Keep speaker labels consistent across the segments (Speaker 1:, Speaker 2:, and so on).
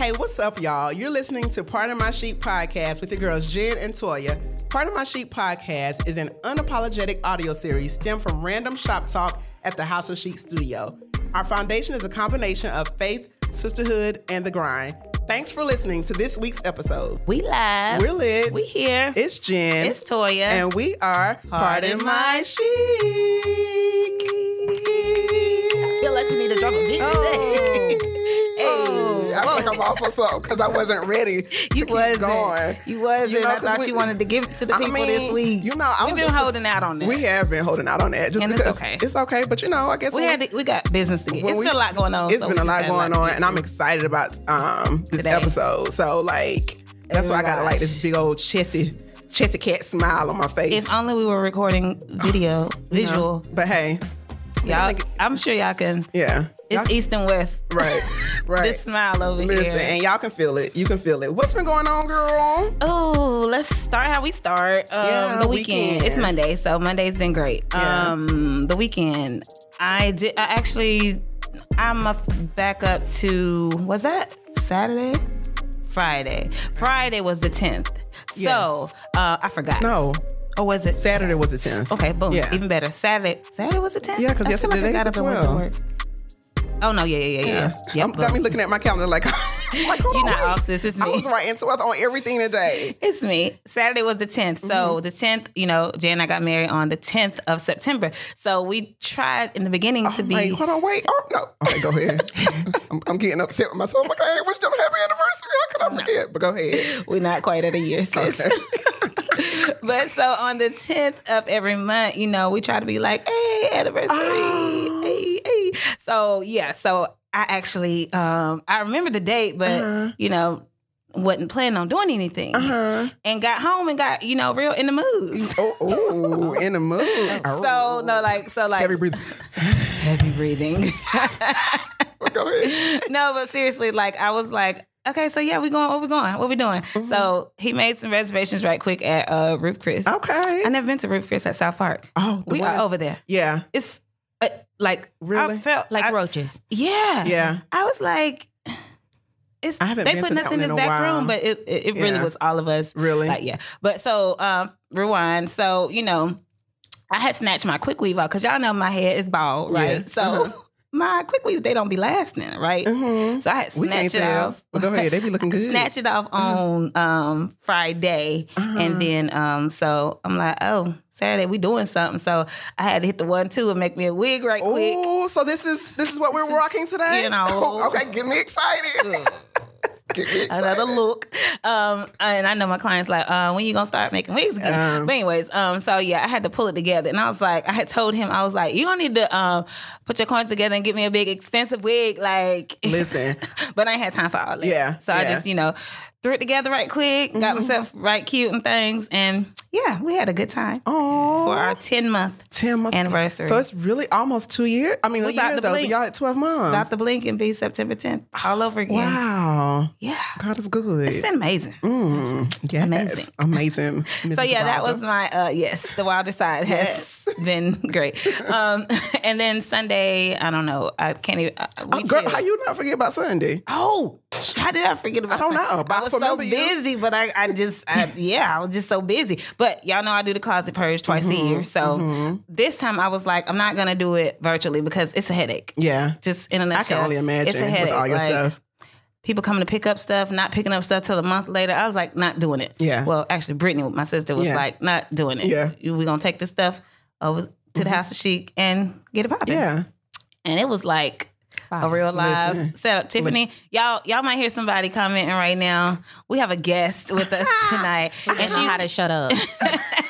Speaker 1: Hey, what's up, y'all? You're listening to Pardon My Chic podcast with your girls Jen and Toya. Pardon My Chic podcast is an unapologetic audio series stemmed from random shop talk at the House of Chic studio. Our foundation is a combination of faith, sisterhood, and the grind. Thanks for listening to this week's episode.
Speaker 2: We live.
Speaker 1: We're lit.
Speaker 2: We here.
Speaker 1: It's Jen.
Speaker 2: It's Toya.
Speaker 1: And we are Pardon,
Speaker 2: Pardon
Speaker 1: My
Speaker 2: My
Speaker 1: Chic.
Speaker 2: I feel like we need to drop a beat
Speaker 1: Oh.
Speaker 2: today.
Speaker 1: Oh, I feel like I'm off or something because I wasn't ready
Speaker 2: You wasn't.
Speaker 1: going.
Speaker 2: You wasn't.
Speaker 1: You know,
Speaker 2: I thought
Speaker 1: we-
Speaker 2: you wanted to give it to the
Speaker 1: I
Speaker 2: people
Speaker 1: mean,
Speaker 2: this week.
Speaker 1: you know, I
Speaker 2: we've been
Speaker 1: just-
Speaker 2: holding out on that.
Speaker 1: We have been holding out on that just
Speaker 2: And it's
Speaker 1: because
Speaker 2: okay.
Speaker 1: it's okay. But you know, I guess
Speaker 2: we had to, we got business to get. It's
Speaker 1: we-
Speaker 2: been a lot going on.
Speaker 1: It's
Speaker 2: so
Speaker 1: been a lot going on, and I'm excited about um this
Speaker 2: Today.
Speaker 1: episode. So like, that's why I got like this big old chessy, chessy cat smile on my face.
Speaker 2: If only we were recording video, visual,
Speaker 1: but hey,
Speaker 2: y'all. I'm sure y'all can.
Speaker 1: yeah,
Speaker 2: It's
Speaker 1: Y'all-
Speaker 2: east and west.
Speaker 1: right, right.
Speaker 2: This smile over
Speaker 1: Listen,
Speaker 2: here.
Speaker 1: Listen, and y'all can feel it. You can feel it. What's been going on, girl?
Speaker 2: Oh, let's start how we start. Um,
Speaker 1: Yeah,
Speaker 2: the weekend.
Speaker 1: weekend.
Speaker 2: It's Monday, so Monday's been great.
Speaker 1: Yeah.
Speaker 2: Um, the weekend, I did. I actually, I'm a back up to was that Saturday, Friday. Friday was the tenth. Yes. So uh, I forgot.
Speaker 1: No,
Speaker 2: or was it
Speaker 1: Saturday was the 10th.
Speaker 2: Okay, boom.
Speaker 1: Yeah.
Speaker 2: Even better. Saturday. Saturday was the tenth.
Speaker 1: Yeah,
Speaker 2: because
Speaker 1: yesterday
Speaker 2: like I got up and went to work. Oh no! Yeah, yeah, yeah, yeah.
Speaker 1: Yeah,
Speaker 2: Yep,
Speaker 1: got me looking at my calendar like, like hold
Speaker 2: You're not off, sis. It's me.
Speaker 1: I was writing to us on everything today.
Speaker 2: It's me. Saturday was the 10th. So
Speaker 1: Mm-hmm.
Speaker 2: the 10th, you know, Jay and I got married on the 10th of September. So we tried in the beginning to be.
Speaker 1: like, hold on, wait. Oh no. Okay, go ahead. I'm, I'm getting upset with myself. I'm like, I wish them happy anniversary. How could I forget? But go ahead.
Speaker 2: we're not quite at a year, sis.
Speaker 1: Okay.
Speaker 2: but so on the 10th of every month, you know, we try to be like, hey, anniversary.
Speaker 1: Oh.
Speaker 2: Hey, hey. So yeah, so I actually um I remember the date, but
Speaker 1: Uh-huh.
Speaker 2: you know, wasn't planning on doing anything.
Speaker 1: Uh-huh.
Speaker 2: And got home and got, you know, real in the mood.
Speaker 1: Oh, oh, in the mood.
Speaker 2: So no, like so like
Speaker 1: heavy breathing.
Speaker 2: heavy breathing.
Speaker 1: go ahead.
Speaker 2: no, but seriously, like I was like, okay, so yeah, we going, what we going, what we doing?
Speaker 1: Mm-hmm.
Speaker 2: So he made some reservations right quick at uh, Ruth's Chris.
Speaker 1: Okay.
Speaker 2: I never been to Ruth's Chris at South Park.
Speaker 1: Oh, the
Speaker 2: we
Speaker 1: one
Speaker 2: are
Speaker 1: that-
Speaker 2: over there.
Speaker 1: Yeah.
Speaker 2: It's uh, like
Speaker 1: Really?
Speaker 2: I felt
Speaker 3: like
Speaker 2: I-
Speaker 3: roaches.
Speaker 2: Yeah,
Speaker 1: Yeah.
Speaker 2: I was like, it's
Speaker 1: I haven't
Speaker 2: they
Speaker 1: been to
Speaker 2: putting us in
Speaker 1: one
Speaker 2: this
Speaker 1: in
Speaker 2: back
Speaker 1: while.
Speaker 2: room, but it it, it really
Speaker 1: Yeah.
Speaker 2: was all of us.
Speaker 1: Really?
Speaker 2: Like yeah, but so um, rewind. So you know, I had snatched my quick weave out because y'all know my hair is bald,
Speaker 1: Yeah.
Speaker 2: right? So.
Speaker 1: Uh-huh.
Speaker 2: My quick weaves, they don't be lasting, right?
Speaker 1: Mhm.
Speaker 2: So I had snatched it off.
Speaker 1: But go ahead. They be looking good.
Speaker 2: Snatch it off on um, Friday,
Speaker 1: Uh-huh.
Speaker 2: and then um, so I'm like, oh, Saturday we doing something. So I had to hit the one two and make me a wig right quick.
Speaker 1: Oh, so this is this is what we're rocking today.
Speaker 2: you know.
Speaker 1: Oh, okay, get me excited. get me excited.
Speaker 2: Another look, um, and I know my clients like, uh, when you gonna start making wigs again?
Speaker 1: Um,
Speaker 2: but anyways, um, so yeah, I had to pull it together, and I was like, I had told him, I was like, you don't need to um, put your coins together and get me a big expensive wig, like.
Speaker 1: Listen.
Speaker 2: but I ain't had time for all that.
Speaker 1: Yeah,
Speaker 2: So I just, you know, threw it together right quick, got myself right cute and things, and yeah, we had a good time
Speaker 1: Oh,
Speaker 2: for our 10 month
Speaker 1: 10 months.
Speaker 2: anniversary.
Speaker 1: So it's really almost two years. I mean, a
Speaker 2: We about
Speaker 1: year
Speaker 2: to blink.
Speaker 1: y'all at 12 months.
Speaker 2: about the blink and be September 10th all over again.
Speaker 1: wow.
Speaker 2: Yeah.
Speaker 1: God is good.
Speaker 2: It's been amazing.
Speaker 1: Mm, yes.
Speaker 2: amazing.
Speaker 1: Amazing.
Speaker 2: So yeah, that was my uh yes, the wilder side has been great. Um and then Sunday, I don't know, I can't even uh,
Speaker 1: Oh, girl, how you not forget about Sunday?
Speaker 2: Oh, how did I forget about?
Speaker 1: I don't know, but
Speaker 2: I was so
Speaker 1: you.
Speaker 2: busy, but I, I just, I, yeah, I was just so busy. But y'all know I do the closet purge twice
Speaker 1: Mm-hmm,
Speaker 2: a year, so this time I was like, I'm not gonna do it virtually because it's a headache.
Speaker 1: Yeah.
Speaker 2: Just in a nutshell, I
Speaker 1: can only imagine
Speaker 2: it's a headache.
Speaker 1: with all your
Speaker 2: like,
Speaker 1: stuff.
Speaker 2: People coming to pick up stuff, not picking up stuff till a month later. I was like, not doing it.
Speaker 1: Yeah.
Speaker 2: Well, actually, Brittany, my sister, was
Speaker 1: Yeah.
Speaker 2: like, not doing it.
Speaker 1: Yeah. Mm-hmm.
Speaker 2: We're gonna take this stuff over to the house of chic and get it popping.
Speaker 1: Yeah.
Speaker 2: And it was like a real live
Speaker 1: Listen.
Speaker 2: setup. Tiffany, y'all y'all might hear somebody commenting right now. We have a guest with us tonight.
Speaker 3: I don't know how to shut up.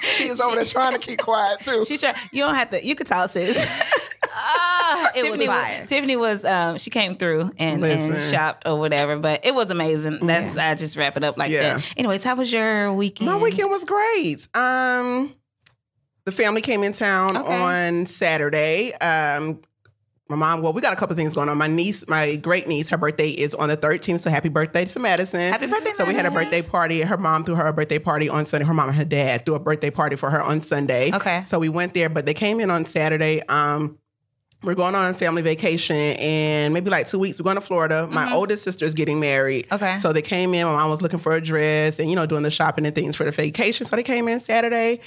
Speaker 1: She is over there trying to keep quiet too.
Speaker 2: she try, you don't have to you could talk sis.
Speaker 3: Ah, it was
Speaker 2: Tiffany
Speaker 3: fire.
Speaker 2: Tiffany was um she came through and, and shopped or whatever, but it was amazing. That's I just wrap it up like
Speaker 1: Yeah.
Speaker 2: that. Anyways, how was your weekend?
Speaker 1: My weekend was great. Um, the family came in town
Speaker 2: Okay.
Speaker 1: on Saturday. Um, my mom, well, we got a couple things going on. My niece, my great niece, her birthday is on the 13th. So happy birthday to Madison.
Speaker 2: Happy birthday,
Speaker 1: So we had a birthday party. Her mom threw her a birthday party on Sunday. Her mom and her dad threw a birthday party for her on Sunday.
Speaker 2: Okay.
Speaker 1: So we went there, but they came in on Saturday. Um, we're going on a family vacation, and maybe like two weeks, we're going to Florida. My oldest sister is getting married.
Speaker 2: Mm-hmm. Okay.
Speaker 1: So they came in. My mom was looking for a dress and, you know, doing the shopping and things for the vacation. So they came in Saturday.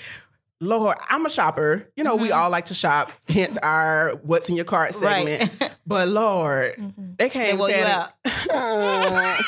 Speaker 1: Lord, I'm a shopper. You know, we all like to shop, hence our what's in your cart
Speaker 2: Right.
Speaker 1: segment. But Lord, they came
Speaker 2: They you out.
Speaker 3: Done.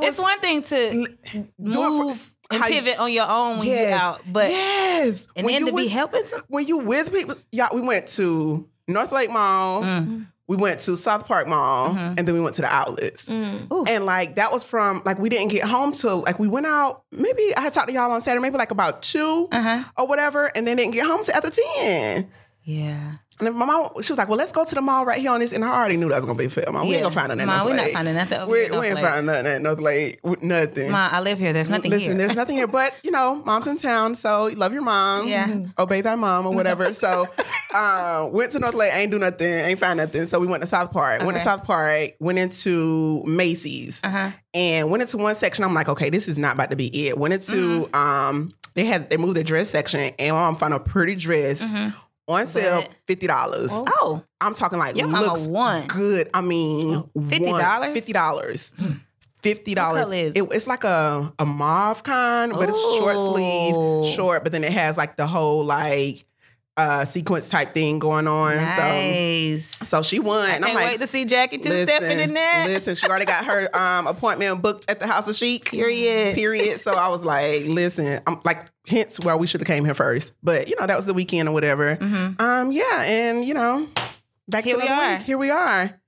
Speaker 1: Was
Speaker 2: It's one thing to
Speaker 1: for-
Speaker 2: move and
Speaker 1: how you-
Speaker 2: pivot on your own when you're out, but
Speaker 1: yes,
Speaker 2: and
Speaker 1: When
Speaker 2: then to be helping some.
Speaker 1: when you with people, y'all, we went to North Lake Mall,
Speaker 2: Mm.
Speaker 1: We went to South Park Mall,
Speaker 2: Mm-hmm.
Speaker 1: and then we went to the outlets.
Speaker 2: Ooh.
Speaker 1: And like that was from like we didn't get home till like we went out. Maybe I had talked to y'all on Saturday, maybe like about 2
Speaker 2: Uh-huh.
Speaker 1: or whatever, and then didn't get home till after ten.
Speaker 2: Yeah.
Speaker 1: And then my mom, she was like, "Well, let's go to the mall right here on this." And I already knew that was gonna be a film. We ain't gonna find nothing.
Speaker 2: Ma,
Speaker 1: North
Speaker 2: we not finding nothing over
Speaker 1: We, we ain't finding nothing at North Lake. Nothing.
Speaker 2: Ma, I live here. There's nothing
Speaker 1: Listen,
Speaker 2: here.
Speaker 1: there's nothing here, but you know, mom's in town, so love your mom.
Speaker 2: Yeah.
Speaker 1: Obey thy mom or whatever. so, uh, went to North Lake, ain't do nothing, ain't find nothing. So we went to South Park. Went to South Park, went into Macy's,
Speaker 2: Uh-huh.
Speaker 1: and went into one section. I'm like, okay, this is not about to be it. Went into
Speaker 2: Mm-hmm.
Speaker 1: um, they had they moved the dress section, and my mom found a pretty dress. On sale,
Speaker 2: But-
Speaker 1: fifty dollars.
Speaker 2: Oh,
Speaker 1: I'm talking like
Speaker 2: Your
Speaker 1: looks
Speaker 2: won.
Speaker 1: good. I mean,
Speaker 2: $50?
Speaker 1: Fifty dollars. Fifty dollars.
Speaker 2: Hmm.
Speaker 1: It, it's like a a mauve kind, but it's short sleeve, short. But then it has like the whole like uh sequence type thing going on.
Speaker 2: nice.
Speaker 1: So so she won.
Speaker 2: I
Speaker 1: and
Speaker 2: can't
Speaker 1: I'm like,
Speaker 2: wait to see Jackie two stepping in that.
Speaker 1: listen, she already got her um appointment booked at the House of Chic.
Speaker 2: Period.
Speaker 1: Period. So I was like, listen, I'm like, hence why we should have came here first. But you know, that was the weekend or whatever. Um, yeah, and you know, back
Speaker 2: Mm-hmm. Here
Speaker 1: to
Speaker 2: we are.
Speaker 1: week. Here we are.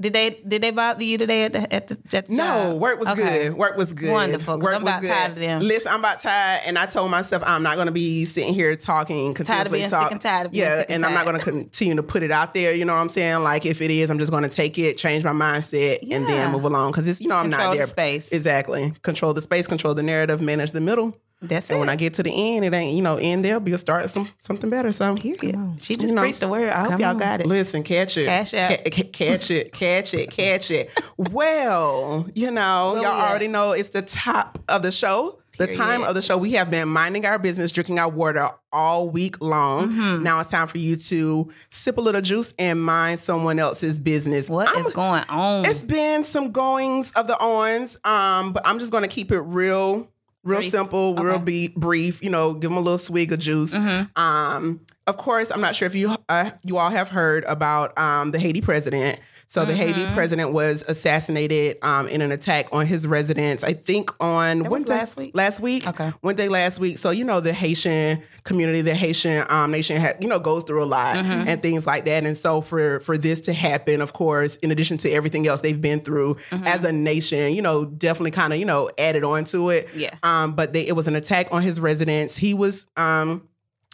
Speaker 2: Did they did they bother you today at the at the, at the
Speaker 1: No,
Speaker 2: job?
Speaker 1: work was
Speaker 2: Okay.
Speaker 1: good. Work was good.
Speaker 2: Wonderful,
Speaker 1: Work
Speaker 2: I'm
Speaker 1: was
Speaker 2: about
Speaker 1: good.
Speaker 2: tired of them.
Speaker 1: Listen, I'm about tired, and I told myself I'm not going to be sitting here talking continuously.
Speaker 2: Tired of being
Speaker 1: talk.
Speaker 2: sick and tired of being
Speaker 1: yeah,
Speaker 2: sick and
Speaker 1: and I'm not going to continue to put it out there. You know what I'm saying? Like if it is, I'm just going to take it, change my mindset, and then move along because it's you know I'm
Speaker 2: Control
Speaker 1: not
Speaker 2: the
Speaker 1: there.
Speaker 2: space.
Speaker 1: Exactly. Control the space, control the narrative, manage the middle.
Speaker 2: That's
Speaker 1: And
Speaker 2: it.
Speaker 1: when I get to the end, it ain't you know end there. Be a start of some something better. So
Speaker 2: Period. She just
Speaker 1: You know.
Speaker 2: preached the word. I hope
Speaker 3: Come
Speaker 2: y'all
Speaker 3: on.
Speaker 2: got it.
Speaker 1: Listen, catch it.
Speaker 2: Cash out.
Speaker 1: Ca- ca- catch it, catch it, catch it. Well, you know,
Speaker 2: Where
Speaker 1: y'all
Speaker 2: we at?
Speaker 1: already know it's the top of the show. The time of the show. We have been minding our business, drinking our water all week long.
Speaker 2: Mm-hmm.
Speaker 1: Now it's time for you to sip a little juice and mind someone else's business.
Speaker 2: What is
Speaker 1: I'm-
Speaker 2: going on?
Speaker 1: It's been some goings of the ons, um, but I'm just going to keep it real, real
Speaker 2: Brief.
Speaker 1: simple, real
Speaker 2: Okay.
Speaker 1: be- brief. You know, give them a little swig of juice.
Speaker 2: Mm-hmm.
Speaker 1: Um, of course, I'm not sure if you uh, you all have heard about um, the Haiti president. So the Haiti
Speaker 2: Mm-hmm.
Speaker 1: president was assassinated um, in an attack on his residence. I think on
Speaker 2: That was
Speaker 1: Wednesday-
Speaker 2: last week?
Speaker 1: Last week,
Speaker 2: Okay.
Speaker 1: Wednesday last week. So you know the Haitian community, the Haitian um, nation, ha- you know goes through a lot
Speaker 2: Mm-hmm.
Speaker 1: and things like that. And so for for this to happen, of course, in addition to everything else they've been through
Speaker 2: Mm-hmm.
Speaker 1: as a nation, you know, definitely kind of you know added on to it.
Speaker 2: Yeah.
Speaker 1: Um, but they, it was an attack on his residence. He was um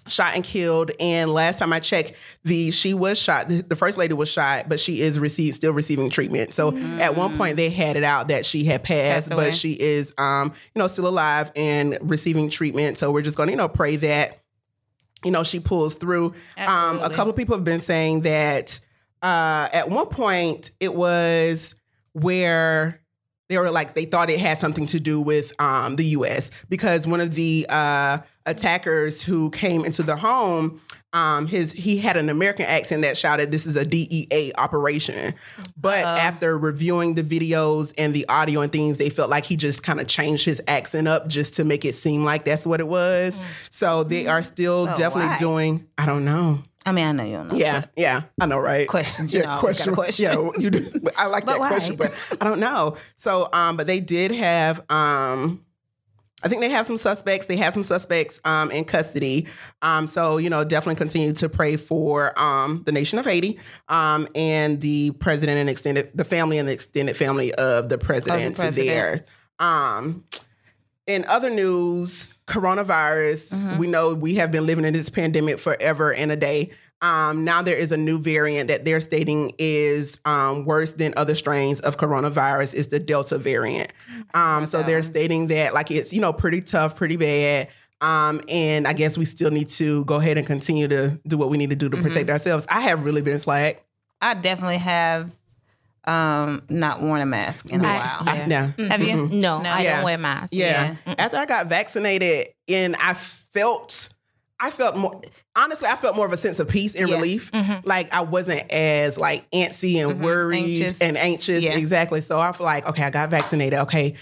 Speaker 1: shot and killed. And last time I checked, the she was shot. The, the first lady was shot, but she is received still receiving treatment. So at one point they had it out that she had passed, but she is um you know still alive and receiving treatment. So we're just going to you know pray that you know she pulls through. Um, a couple of people have been saying that uh, at one point it was where they were like they thought it had something to do with um, the U.S. because one of the uh, attackers who came into the home, um, his he had an American accent that shouted, "This is a DEA operation." But after reviewing the videos and the audio and things, they felt like he just kind of changed his accent up just to make it seem like that's what it was. So they are still
Speaker 2: Oh,
Speaker 1: definitely
Speaker 2: why?
Speaker 1: doing. I don't know.
Speaker 2: I mean, I know you don't know.
Speaker 1: Yeah, yeah, I know, right?
Speaker 2: Questions, you know, always
Speaker 1: question,
Speaker 2: got a question.
Speaker 1: Yeah, you do. I like that
Speaker 2: why?
Speaker 1: question, but I don't know. So, um, but they did have, um, I think they have some suspects. They have some suspects um, in custody. Um, so you know, definitely continue to pray for um, the nation of Haiti um, and the president and extended, the family and the extended family of the president,
Speaker 2: president.
Speaker 1: there. Um, in other news, coronavirus,
Speaker 2: Mm-hmm.
Speaker 1: we know we have been living in this pandemic forever and a day. Um, now there is a new variant that they're stating is um, worse than other strains of coronavirus. Is the Delta variant. Um, so they're stating that like it's you know pretty tough, pretty bad. Um, and I guess we still need to go ahead and continue to do what we need to do to
Speaker 2: Mm-hmm.
Speaker 1: protect ourselves. I have really been slack.
Speaker 2: I definitely have um not worn a mask in a
Speaker 3: I-
Speaker 2: while.
Speaker 1: I, yeah.
Speaker 2: Have you?
Speaker 3: No,
Speaker 2: No.
Speaker 3: I
Speaker 1: Yeah.
Speaker 3: don't wear masks.
Speaker 1: Yeah. After I got vaccinated and I felt I felt more honestly, I felt more of a sense of peace and
Speaker 2: Yeah.
Speaker 1: relief.
Speaker 2: Mhm.
Speaker 1: Like I wasn't as like antsy and
Speaker 2: Mhm.
Speaker 1: worried
Speaker 2: Anxious.
Speaker 1: and anxious.
Speaker 2: Yeah.
Speaker 1: Exactly. So I feel like, okay, I got vaccinated. Okay.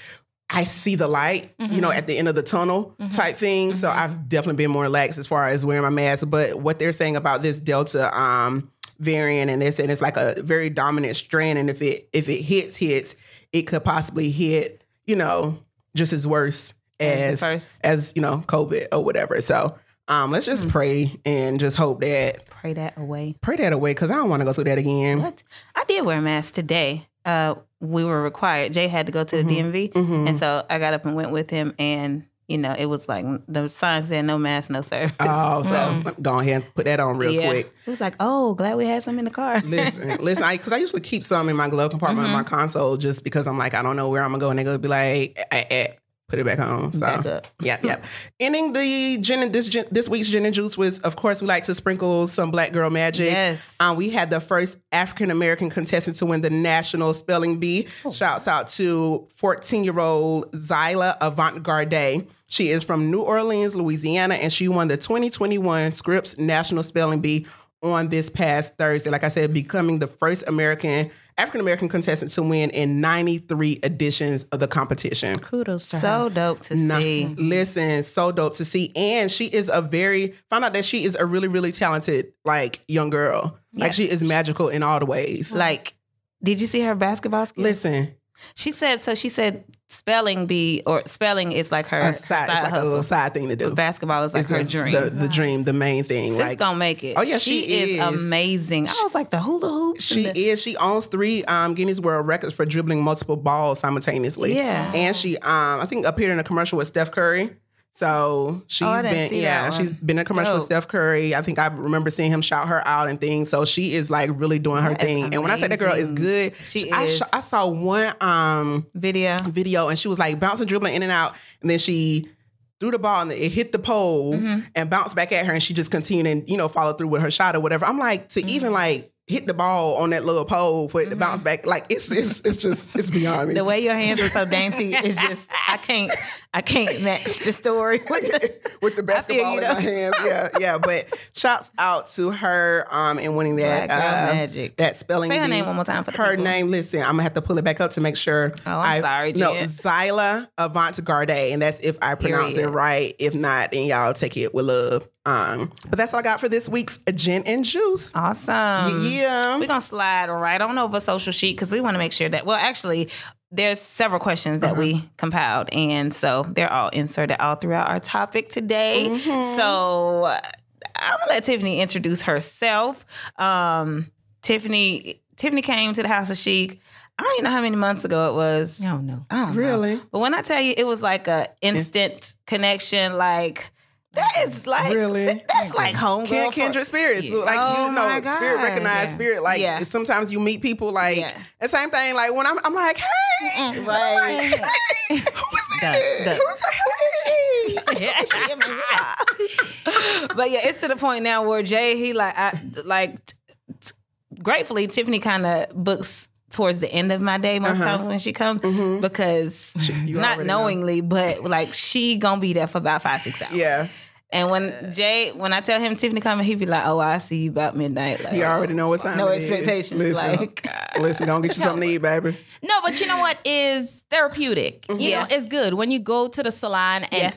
Speaker 1: I see the light, you know,
Speaker 2: Mhm.
Speaker 1: at the end of the tunnel
Speaker 2: Mhm.
Speaker 1: type thing. So
Speaker 2: Mhm.
Speaker 1: I've definitely been more relaxed as far as wearing my mask. But what they're saying about this Delta um variant and they're saying it's like a very dominant strand. And if it if it hits, hits, it could possibly hit, you know, just as worse
Speaker 2: As
Speaker 1: as as you know COVID or whatever. So um, let's just
Speaker 2: Mm.
Speaker 1: pray and just hope that
Speaker 2: Pray that away.
Speaker 1: pray that away because I don't want to go through that again.
Speaker 2: What? I did wear a mask today. Uh, we were required. Jay had to go to the
Speaker 1: Mhm.
Speaker 2: DMV,
Speaker 1: Mhm.
Speaker 2: and so I got up and went with him. And you know, it was like the sign said no mask, no service.
Speaker 1: Oh, so
Speaker 2: Mm.
Speaker 1: go ahead and put that on real
Speaker 2: yeah.
Speaker 1: quick.
Speaker 2: It was like, oh, glad we had some in the car.
Speaker 1: Listen, listen, I because I usually keep some in my glove compartment
Speaker 2: Mm-hmm.
Speaker 1: of my console just because I'm like I don't know where I'm gonna go and they're gonna be like, eh, eh, put it back on. So
Speaker 2: Back up.
Speaker 1: yeah, yeah. Ending the gin and this gin, this week's gin and juice with, of course, we like to sprinkle some black girl magic.
Speaker 2: Yes.
Speaker 1: Um, we had the first African American contestant to win the national spelling bee.
Speaker 2: Oh.
Speaker 1: Shouts out to 14 year old Zaila Avant-garde. She is from New Orleans, Louisiana, and she won the 2021 Scripps National Spelling Bee on this past Thursday. Like I said, becoming the first American African American contestant to win in 93 editions of the competition.
Speaker 3: Kudos to
Speaker 2: So
Speaker 3: her.
Speaker 2: dope to
Speaker 1: Nah,
Speaker 2: see.
Speaker 1: listen, so dope to see. And she is a very found out that she is a really, really talented, like young girl.
Speaker 2: Yeah.
Speaker 1: Like she is magical in all the ways.
Speaker 2: Like, did you see her basketball skills?
Speaker 1: Listen,
Speaker 2: She said so. She said spelling bee or spelling is like her
Speaker 1: a side, it's like a
Speaker 2: hustle.
Speaker 1: little side thing to do.
Speaker 2: Basketball is like
Speaker 1: It's
Speaker 2: her
Speaker 1: the,
Speaker 2: dream.
Speaker 1: The, the dream, the main thing.
Speaker 2: Sis
Speaker 1: like
Speaker 2: gonna make it.
Speaker 1: Oh, yeah, she is.
Speaker 2: amazing. I was like the hula hoops.
Speaker 1: she
Speaker 2: the-
Speaker 1: is. She owns three um, Guinness World Records for dribbling multiple balls simultaneously.
Speaker 2: Yeah.
Speaker 1: and she um, I think appeared in a commercial with Steph Curry. So she's
Speaker 2: Oh,
Speaker 1: been yeah, she's been in a commercial with Steph Curry. I think I remember seeing him shout her out and things. So she is like really doing her
Speaker 2: That
Speaker 1: thing. And when I say that girl is good,
Speaker 2: She
Speaker 1: I,
Speaker 2: is.
Speaker 1: I saw one um
Speaker 2: video.
Speaker 1: video and she was like bouncing, dribbling in and out, and then she threw the ball and it hit the pole
Speaker 2: Mm-hmm.
Speaker 1: and bounced back at her, and she just continued and you know followed through with her shot or whatever. I'm like to even
Speaker 2: Mm-hmm.
Speaker 1: like hit the ball on that little pole for it to bounce back, like it's it's it's just it's beyond me.
Speaker 2: The way your hands are so dainty is just I can't I can't match the story. with the-
Speaker 1: with the basketball in my hands. Yeah, yeah. But shouts out to her um in winning that uh,
Speaker 2: magic.
Speaker 1: that spelling.
Speaker 2: Say her
Speaker 1: bee.
Speaker 2: name one more time for the
Speaker 1: her
Speaker 2: people.
Speaker 1: name. Listen, I'm gonna have to pull it back up to make sure.
Speaker 2: Oh, I'm sorry,
Speaker 1: No,
Speaker 2: Jen.
Speaker 1: Zyla Avant Garde, and that's if I pronounce
Speaker 2: Period.
Speaker 1: it right. If not, then y'all take it with love. Um, but that's all I got for this week's gin and juice.
Speaker 2: Awesome.
Speaker 1: yeah.
Speaker 2: We're gonna slide right on over social sheet because we want to make sure that well actually there's several questions that we compiled and so they're all inserted all throughout our topic today. So uh, I'm gonna let Tiffany introduce herself. Um, Tiffany Tiffany came to the House of Chic. I don't even know how many months ago it was.
Speaker 3: No, no.
Speaker 2: I don't know.
Speaker 1: Really?
Speaker 2: But when I tell you it was like a instant connection, like that is like
Speaker 1: Really?
Speaker 2: that's like home
Speaker 1: Kin- kindred spirits, like
Speaker 2: Oh
Speaker 1: you know, spirit recognized
Speaker 2: Yeah.
Speaker 1: spirit. Like
Speaker 2: Yeah.
Speaker 1: sometimes you meet people like
Speaker 2: Yeah.
Speaker 1: the same thing. Like when I'm, I'm like, hey,
Speaker 2: Mm-mm,
Speaker 1: I'm
Speaker 2: right.
Speaker 1: like, hey, who is
Speaker 2: Duh.
Speaker 1: Who's that?
Speaker 2: but yeah, it's to the point now where Jay, he like, I like, t- t- gratefully, Tiffany kind of books towards the end of my day most
Speaker 1: Uh-huh.
Speaker 2: times when she comes
Speaker 1: Mhm.
Speaker 2: because
Speaker 1: you
Speaker 2: not
Speaker 1: already know.
Speaker 2: knowingly, but like she gonna be there for about five six hours.
Speaker 1: Yeah,
Speaker 2: And when Jay, when I tell him Tiffany coming, he be like, "Oh, I see you about midnight." Like,
Speaker 1: you already know what time.
Speaker 2: no
Speaker 1: it is.
Speaker 2: expectations.
Speaker 1: Listen,
Speaker 2: Like,
Speaker 1: listen, don't get you something to eat, baby.
Speaker 3: No, but you know what is therapeutic? Mm-hmm. You
Speaker 2: Yeah.
Speaker 3: know, it's good when you go to the salon and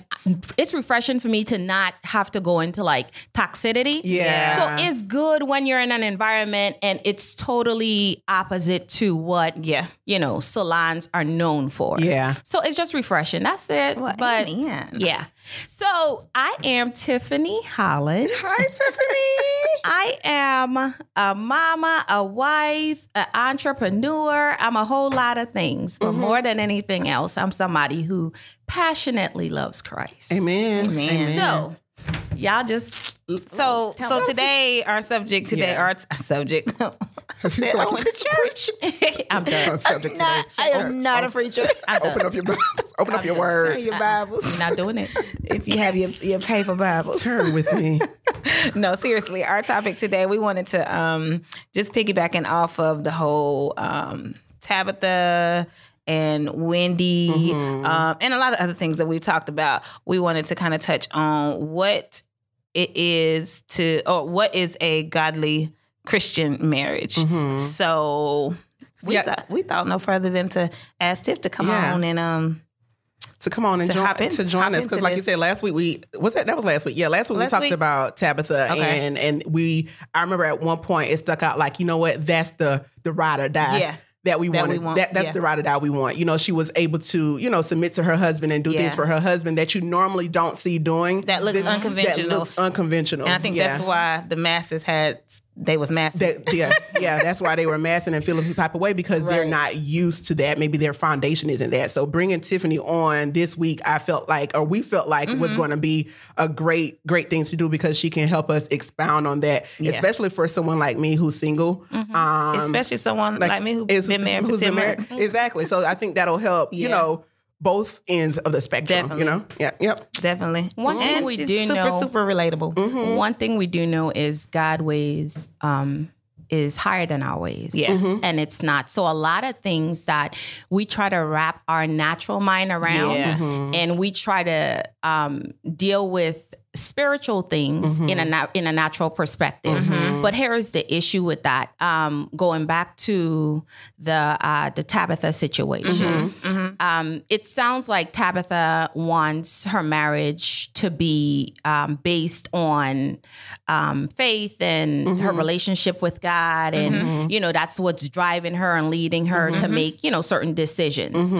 Speaker 3: it's refreshing for me to not have to go into like toxicity.
Speaker 1: Yeah.
Speaker 3: So it's good when you're in an environment and it's totally opposite to what
Speaker 2: yeah.
Speaker 3: you know salons are known for.
Speaker 1: Yeah.
Speaker 3: So it's just refreshing. That's it.
Speaker 2: Well,
Speaker 3: but
Speaker 2: amen.
Speaker 3: yeah. So I am Tiffany Holland.
Speaker 1: Hi, Tiffany.
Speaker 3: I am a mama, a wife, an entrepreneur. I'm a whole lot of things, but mm-hmm. more than anything else, I'm somebody who passionately loves Christ.
Speaker 1: Amen.
Speaker 2: Amen.
Speaker 3: So, y'all just
Speaker 2: So, so today our subject today,
Speaker 1: Yeah.
Speaker 2: our t- subject.
Speaker 1: It's like,
Speaker 2: I went to church.
Speaker 3: I'm done.
Speaker 1: subject today.
Speaker 2: Not, I am not a preacher.
Speaker 3: I'm.
Speaker 1: Open up your Bibles. Open up your word.
Speaker 2: your Bibles
Speaker 3: I'm not doing it.
Speaker 2: if you have your, your paper Bibles.
Speaker 1: Turn with me.
Speaker 2: no, seriously, our topic today, we wanted to um, just piggybacking off of the whole um, Tabitha and Wendy um, and a lot of other things that we talked about. We wanted to kind of touch on what it is to, or what is a godly Christian marriage. So we
Speaker 1: Yeah.
Speaker 2: thought we thought no further than to ask Tiff to come
Speaker 1: Yeah.
Speaker 2: on and um
Speaker 1: to come on and
Speaker 2: To
Speaker 1: join
Speaker 2: in-
Speaker 1: to join us because like you said last week we was that that was last week yeah last week
Speaker 2: Last
Speaker 1: we talked
Speaker 2: week?
Speaker 1: about Tabitha
Speaker 2: Okay.
Speaker 1: and and we I remember at one point it stuck out like you know what that's the the ride or die
Speaker 2: Yeah.
Speaker 1: That we
Speaker 2: That we
Speaker 1: wanted
Speaker 2: want,
Speaker 1: that that's
Speaker 2: yeah.
Speaker 1: the ride or die we want you know she was able to you know submit to her husband and do
Speaker 2: Yeah.
Speaker 1: things for her husband that you normally don't see doing
Speaker 2: That looks
Speaker 1: that
Speaker 2: unconventional.
Speaker 1: looks unconventional
Speaker 2: and I think
Speaker 1: yeah.
Speaker 2: that's why the masses had they was massive.
Speaker 1: That, yeah, yeah, that's why they were massing and feeling some type of way because they're not used to that. Maybe their foundation isn't that. So bringing Tiffany on this week, I felt like, or we felt like, was
Speaker 2: Mm-hmm.
Speaker 1: going to be a great, great thing to do because she can help us expound on that,
Speaker 2: Yeah.
Speaker 1: especially for someone like me who's single, um,
Speaker 2: Especially someone like, me who's been married for 10
Speaker 1: been married. Exactly. So I think that'll help. You know. Both ends of the spectrum,
Speaker 2: Definitely.
Speaker 1: you know. Yeah, yep.
Speaker 2: Definitely.
Speaker 3: One thing we do
Speaker 2: super,
Speaker 3: know-
Speaker 2: super relatable.
Speaker 1: Mm-hmm.
Speaker 3: One thing we do know is God ways um, is higher than our ways.
Speaker 2: Yeah.
Speaker 1: Mm-hmm.
Speaker 3: And it's not. So a lot of things that we try to wrap our natural mind around
Speaker 2: Yeah.
Speaker 1: Mm-hmm.
Speaker 3: and we try to um, deal with spiritual things in a
Speaker 1: Mm-hmm.
Speaker 3: na- in a natural perspective. But here is the issue with that. Um, going back to the uh, the Tabitha situation,
Speaker 1: Mm-hmm.
Speaker 3: um, it sounds like Tabitha wants her marriage to be um, based on um, faith and her
Speaker 1: Mm-hmm.
Speaker 3: relationship with God, and you know that's what's driving her and leading her
Speaker 1: Mm-hmm.
Speaker 3: to make you know certain decisions.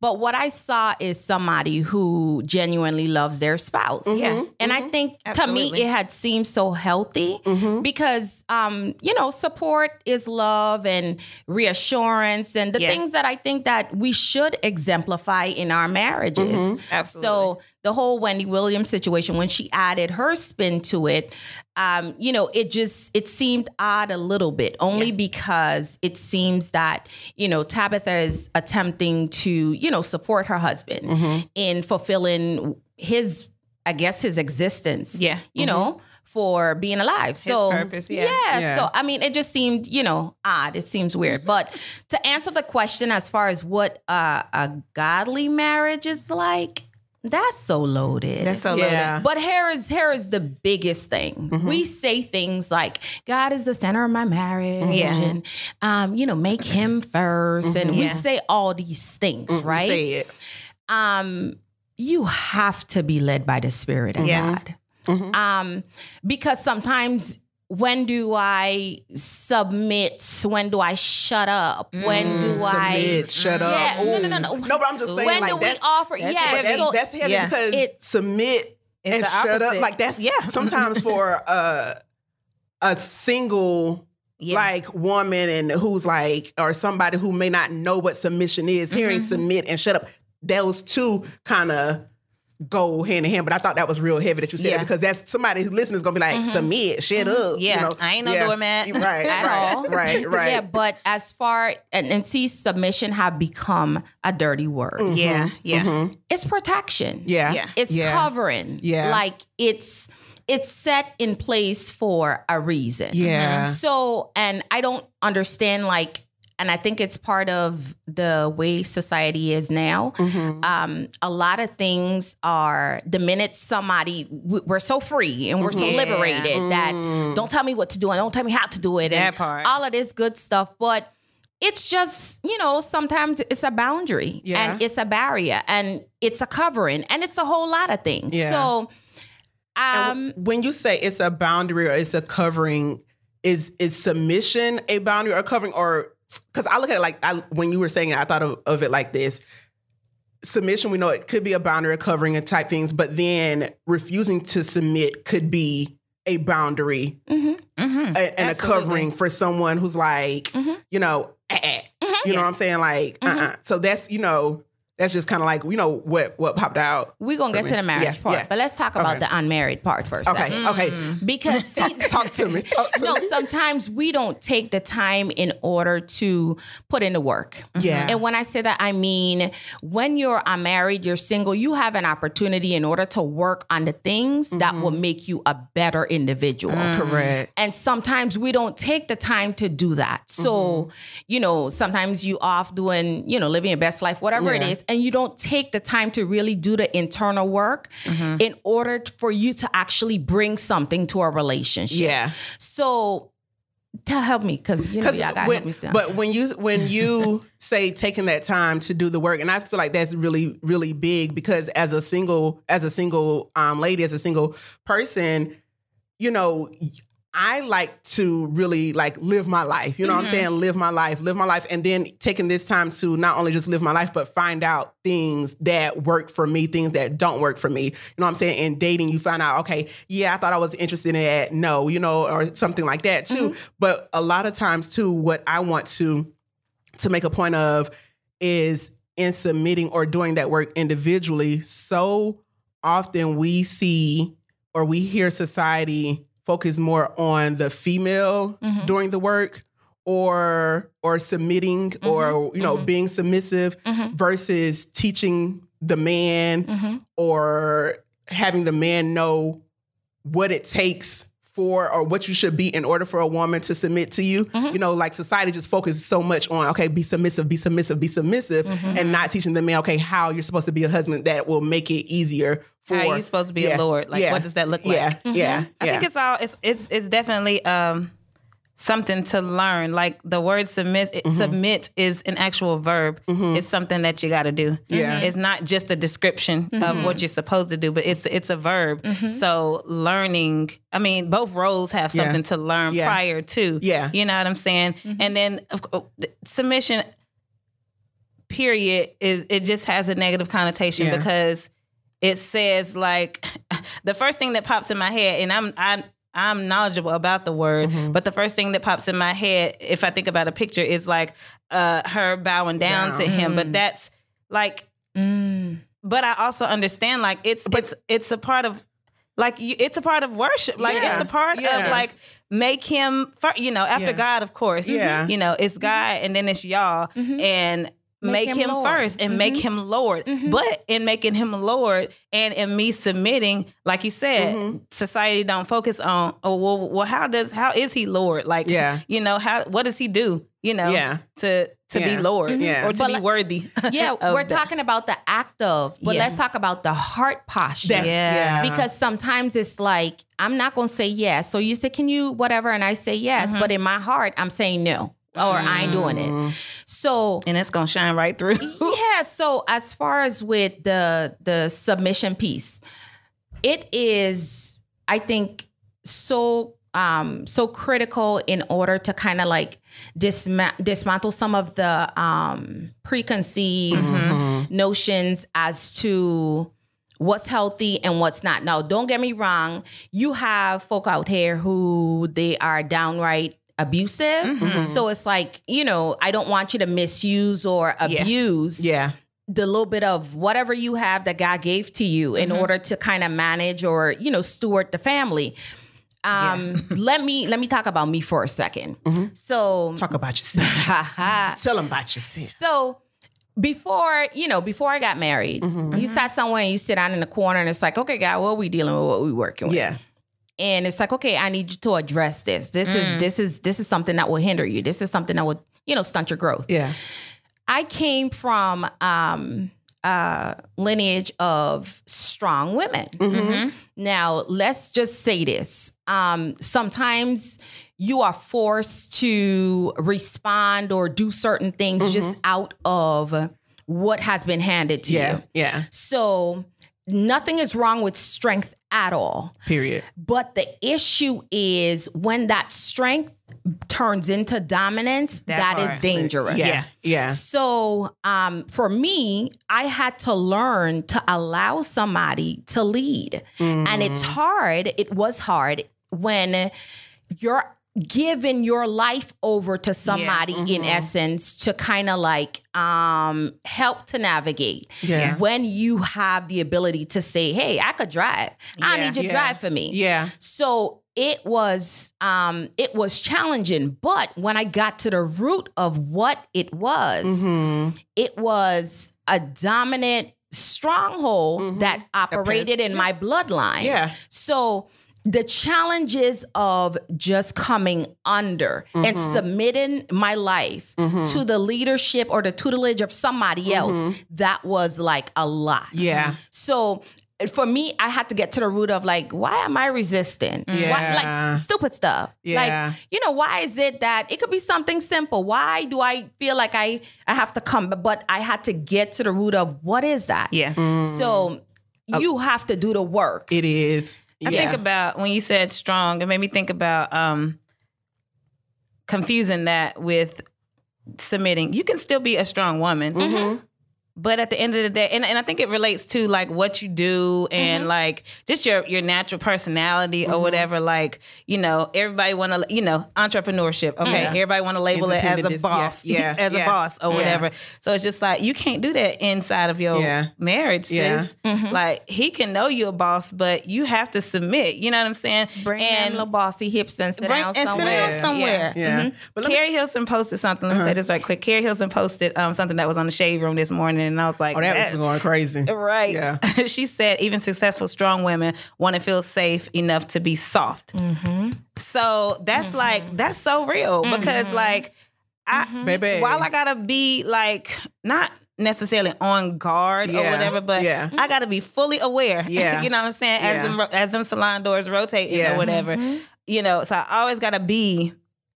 Speaker 3: But what I saw is somebody who genuinely loves their spouse.
Speaker 1: Mm-hmm.
Speaker 2: Yeah.
Speaker 3: And I think to me it had seemed so healthy
Speaker 1: Mm-hmm.
Speaker 3: because um, you know, support is love and reassurance and the
Speaker 2: Yeah.
Speaker 3: things that I think that we should exemplify in our marriages.
Speaker 1: Mm-hmm.
Speaker 2: Absolutely.
Speaker 3: So the whole Wendy Williams situation, when she added her spin to it, um, you know, it just it seemed odd a little bit, only because it seems that you know Tabitha is attempting to you know support her husband
Speaker 1: Mm-hmm.
Speaker 3: in fulfilling his, I guess, his existence.
Speaker 2: Yeah.
Speaker 3: you know. For being alive, so
Speaker 2: purpose, yeah.
Speaker 1: Yeah.
Speaker 3: So I mean, it just seemed, you know, odd. It seems weird. But to answer the question as far as what uh, a godly marriage is like, that's so loaded.
Speaker 2: That's so
Speaker 1: Yeah.
Speaker 2: loaded.
Speaker 3: But here is here is the biggest thing. We say things like God is the center of my marriage,
Speaker 2: Yeah.
Speaker 3: and um, you know, make Him 1st and we
Speaker 2: Yeah.
Speaker 3: say all these things, right?
Speaker 1: Say it.
Speaker 3: um, you have to be led by the Spirit of
Speaker 2: Yeah.
Speaker 3: God. Um, because sometimes when do I submit? When do I shut up? When do I
Speaker 1: shut up.
Speaker 3: Yeah, no, no, no, no.
Speaker 1: No, but I'm just saying,
Speaker 3: when
Speaker 1: like,
Speaker 3: do we
Speaker 1: that's,
Speaker 3: offer?
Speaker 2: that's
Speaker 3: yeah,
Speaker 1: But that's,
Speaker 3: so
Speaker 1: that's heavy
Speaker 2: yeah.
Speaker 1: because
Speaker 3: It-
Speaker 1: submit
Speaker 2: It's
Speaker 1: and
Speaker 2: the
Speaker 1: shut up. Like that's
Speaker 2: Yeah.
Speaker 1: sometimes for a a single
Speaker 2: Yeah.
Speaker 1: like woman and who's like or somebody who may not know what submission is, hearing
Speaker 2: Mm-hmm.
Speaker 1: submit and shut up, those two kind of go hand in hand. But I thought that was real heavy that you said
Speaker 2: Yeah.
Speaker 1: that because that's somebody who listening is gonna be like, submit, shut up.
Speaker 2: Mm-hmm. Yeah.
Speaker 1: you know?
Speaker 2: I ain't no doormat.
Speaker 1: Right,
Speaker 3: At
Speaker 1: right,
Speaker 3: all.
Speaker 1: right, right.
Speaker 3: Yeah, but as far and, and see, submission have become a dirty word.
Speaker 2: yeah. Yeah.
Speaker 3: It's protection.
Speaker 1: Mm-hmm. Yeah.
Speaker 2: Yeah.
Speaker 3: It's
Speaker 1: yeah.
Speaker 3: covering.
Speaker 1: Yeah.
Speaker 3: Like it's it's set in place for a reason.
Speaker 1: Yeah.
Speaker 3: So, and I don't understand like and I think it's part of the way society is now.
Speaker 1: Mm-hmm.
Speaker 3: Um, a lot of things are the minute somebody we- we're so free and we're so
Speaker 2: Yeah.
Speaker 3: liberated that don't tell me what to do and don't tell me how to do it and all of this good stuff, but it's just you know sometimes it's a boundary
Speaker 1: Yeah.
Speaker 3: and it's a barrier and it's a covering and it's a whole lot of things.
Speaker 1: Yeah.
Speaker 3: So, um,
Speaker 1: when you say it's a boundary or it's a covering, is is submission a boundary or covering? Or because I look at it like I, when you were saying it, I thought of, of it like this: submission. We know it could be a boundary or covering and type things, but then refusing to submit could be a boundary
Speaker 2: Mm-hmm.
Speaker 1: a- and a covering for someone who's like,
Speaker 3: Mhm.
Speaker 1: you know, eh, eh. you know what I'm saying? Like, uh-uh. so that's you know, that's just kind of like you know what what popped out.
Speaker 3: we're gonna get
Speaker 1: me.
Speaker 3: to the marriage
Speaker 1: Yeah,
Speaker 3: part,
Speaker 1: yeah.
Speaker 3: but let's talk about
Speaker 1: Okay.
Speaker 3: the unmarried part first.
Speaker 1: Okay,
Speaker 3: second.
Speaker 1: okay, mm.
Speaker 3: Because see,
Speaker 1: talk to me. Talk to
Speaker 3: no,
Speaker 1: me.
Speaker 3: sometimes we don't take the time in order to put in the work.
Speaker 1: Yeah. Mm-hmm.
Speaker 3: And when I say that, I mean when you're unmarried, you're single, you have an opportunity in order to work on the things that mm-hmm. will make you a better individual. Mm.
Speaker 1: Correct.
Speaker 3: And sometimes we don't take the time to do that. So, mm-hmm. you know, sometimes you off doing, you know, living your best life, whatever it
Speaker 1: Yeah.
Speaker 3: is, and you don't take the time to really do the internal work
Speaker 1: Mm-hmm.
Speaker 3: in order for you to actually bring something to a relationship.
Speaker 1: Yeah.
Speaker 3: So to help me, because you know,
Speaker 1: Because
Speaker 3: y'all gotta
Speaker 1: when,
Speaker 3: help me still.
Speaker 1: but when you when you say taking that time to do the work, and I feel like that's really really big because as a single as a single um, lady as a single person, you know. I like to really like live my life. You know what I'm mm-hmm. saying? Live my life, live my life. And then taking this time to not only just live my life, but find out things that work for me, things that don't work for me. You know what I'm saying? In dating, you find out, okay, yeah, I thought I was interested in that. No, you know, or something like that too. Mm-hmm. But a lot of times too, what I want to to make a point of is in submitting or doing that work individually, so often we see or we hear society focus more on the female
Speaker 3: Mhm.
Speaker 1: doing the work or or submitting or you know
Speaker 3: mhm.
Speaker 1: being submissive
Speaker 3: Mhm.
Speaker 1: versus teaching the man
Speaker 3: Mhm.
Speaker 1: or having the man know what it takes for or what you should be in order for a woman to submit to you.
Speaker 3: Mhm.
Speaker 1: You know, like society just focuses so much on okay, be submissive, be submissive, be submissive, and not teaching the man okay how you're supposed to be a husband that will make it easier for
Speaker 2: How are you supposed to be
Speaker 1: Yeah.
Speaker 2: a lord? Like,
Speaker 1: Yeah.
Speaker 2: what does that look
Speaker 1: yeah,
Speaker 2: like?
Speaker 3: Mm-hmm.
Speaker 1: yeah,
Speaker 2: I think it's all it's it's it's definitely um something to learn. Like the word submit it,
Speaker 1: Mm-hmm.
Speaker 2: submit is an actual verb. It's something that you got to do.
Speaker 1: Yeah.
Speaker 2: It's not just a description of what you're supposed to do, but it's it's a verb. So learning, I mean, both roles have
Speaker 1: Yeah.
Speaker 2: something to learn
Speaker 1: Yeah.
Speaker 2: prior to.
Speaker 1: Yeah.
Speaker 2: You know what I'm saying? And then of co- submission period is it just has a negative connotation
Speaker 1: Yeah.
Speaker 2: because it says like the first thing that pops in my head and I'm I I'm knowledgeable about the word,
Speaker 1: Mm-hmm.
Speaker 2: but the first thing that pops in my head if I think about a picture is like uh her bowing down,
Speaker 1: Down.
Speaker 2: to him, but that's like
Speaker 3: Mm.
Speaker 2: but I also understand like it's
Speaker 1: But-
Speaker 2: it's it's a part of like you, it's a part of worship. Like
Speaker 1: Yes,
Speaker 2: it's a part
Speaker 1: yes.
Speaker 2: of like make him you know after
Speaker 1: Yeah.
Speaker 2: God of course.
Speaker 1: Yeah.
Speaker 2: You know, it's God and then it's y'all and
Speaker 3: Make
Speaker 2: make,
Speaker 3: him
Speaker 2: him, first and make mm-hmm. him Lord. Mm-hmm. But in making him Lord and in me submitting, like you said, mm-hmm. society don't focus on oh well, well how does how is he Lord? Like
Speaker 1: Yeah.
Speaker 2: you know, how what does he do? You know,
Speaker 1: Yeah.
Speaker 2: to to
Speaker 1: Yeah.
Speaker 2: be Lord
Speaker 1: Yeah.
Speaker 2: or to
Speaker 3: But
Speaker 2: be
Speaker 3: like-
Speaker 2: worthy.
Speaker 3: Yeah, we're
Speaker 2: the-
Speaker 3: talking about the act of, but
Speaker 2: Yeah.
Speaker 3: let's talk about the heart posture.
Speaker 1: That's-
Speaker 2: Yeah.
Speaker 3: Because sometimes it's like, I'm not going to say yes. So you say, can you, whatever? And I say yes.
Speaker 2: Mm-hmm.
Speaker 3: But in my heart, I'm saying no, or I ain't doing
Speaker 1: Mm-hmm.
Speaker 3: it. So,
Speaker 2: and it's gonna shine right through.
Speaker 3: yeah. So as far as with the the submission piece, it is, I think, so um so critical in order to kind of like disma- dismantle some of the um preconceived
Speaker 1: Mm-hmm.
Speaker 3: notions as to what's healthy and what's not. Now, don't get me wrong, you have folk out here who they are downright abusive.
Speaker 1: Mm-hmm.
Speaker 3: So it's like, you know, I don't want you to misuse or abuse
Speaker 1: Yeah.
Speaker 3: the little bit of whatever you have that God gave to you in order to kind of manage or, you know, steward the family. Um, let me let me talk about me for a 2nd So
Speaker 1: Talk about yourself. Tell them about yourself.
Speaker 3: So before, you know, before I got married, you sat somewhere and you sit down in the corner and it's like, okay, God, what are we dealing with? What we working with?
Speaker 1: Yeah.
Speaker 3: And it's like, okay, I need you to address this. This is this is this is something that will hinder you. This is something that will, you know, stunt your growth.
Speaker 1: Yeah.
Speaker 3: I came from um uh lineage of strong women.
Speaker 1: Mm-hmm.
Speaker 3: Now, let's just say this. Um, sometimes you are forced to respond or do certain things just out of what has been handed to
Speaker 1: Yeah.
Speaker 3: you.
Speaker 1: Yeah.
Speaker 3: So, nothing is wrong with strength at all.
Speaker 1: Period.
Speaker 3: But the issue is when that strength turns into dominance,
Speaker 2: That
Speaker 3: that is dangerous.
Speaker 1: Yeah. Yeah.
Speaker 3: So, um, for me, I had to learn to allow somebody to lead. And it's hard. It was hard when you're giving your life over to somebody in essence to kind of like um help to navigate
Speaker 1: Yeah.
Speaker 3: when you have the ability to say hey i could drive i need you to
Speaker 1: Yeah.
Speaker 3: drive for me
Speaker 1: Yeah.
Speaker 3: so it was um it was challenging, but when I got to the root of what it was,
Speaker 1: Mm-hmm.
Speaker 3: it was a dominant stronghold that operated in my bloodline.
Speaker 1: Yeah.
Speaker 3: So the challenges of just coming under and
Speaker 1: Mm-hmm.
Speaker 3: submitting my life to the leadership or the tutelage of somebody else, that was like a lot.
Speaker 1: Mm-hmm. Yeah.
Speaker 3: So for me, I had to get to the root of like, why am I resisting? Why,
Speaker 1: Yeah.
Speaker 3: like stupid stuff.
Speaker 1: Yeah.
Speaker 3: Like, you know, why is it that it could be something simple? Why do I feel like I I have to come? But I had to get to the root of what is that?
Speaker 2: Yeah.
Speaker 3: So you have to do the work.
Speaker 1: It is.
Speaker 2: I
Speaker 1: Yeah.
Speaker 2: think about when you said strong, it made me think about um confusing that with submitting. You can still be a strong woman.
Speaker 1: Mm-hmm.
Speaker 2: But at the end of the day, and, and I think it relates to like what you do and mm-hmm. like just your your natural personality or mm-hmm. whatever. Like you know, everybody want to you know entrepreneurship. Okay,
Speaker 1: Yeah.
Speaker 2: everybody want to label it as a boss,
Speaker 1: yeah, yeah,
Speaker 2: as
Speaker 1: yeah.
Speaker 2: a boss or whatever. So it's just like you can't do that inside of your marriage, sis. Mm-hmm. Like he can know you a boss, but you have to submit. You know what I'm saying?
Speaker 3: Bring
Speaker 2: and
Speaker 3: little bossy hips and sit
Speaker 2: bring
Speaker 3: down
Speaker 2: and sit
Speaker 3: somewhere.
Speaker 2: down somewhere.
Speaker 1: Yeah. Me-
Speaker 2: Keri Hilson posted something. Let me say uh-huh. this right quick. Keri Hilson posted um, something that was on the shade room this morning, and I was like,
Speaker 1: oh, that was going crazy.
Speaker 2: Right.
Speaker 1: Yeah.
Speaker 2: she said even successful, strong women want to feel safe enough to be soft. Mm-hmm. So that's mm-hmm. like that's so real because mm-hmm. like I
Speaker 1: Baby.
Speaker 2: while I gotta be like not necessarily on guard or whatever, but
Speaker 1: Yeah.
Speaker 2: I gotta be fully aware.
Speaker 1: Yeah.
Speaker 2: you know what I'm saying? As
Speaker 1: Yeah.
Speaker 2: them as them salon doors rotating
Speaker 1: Yeah.
Speaker 2: or whatever. You know, so I always gotta be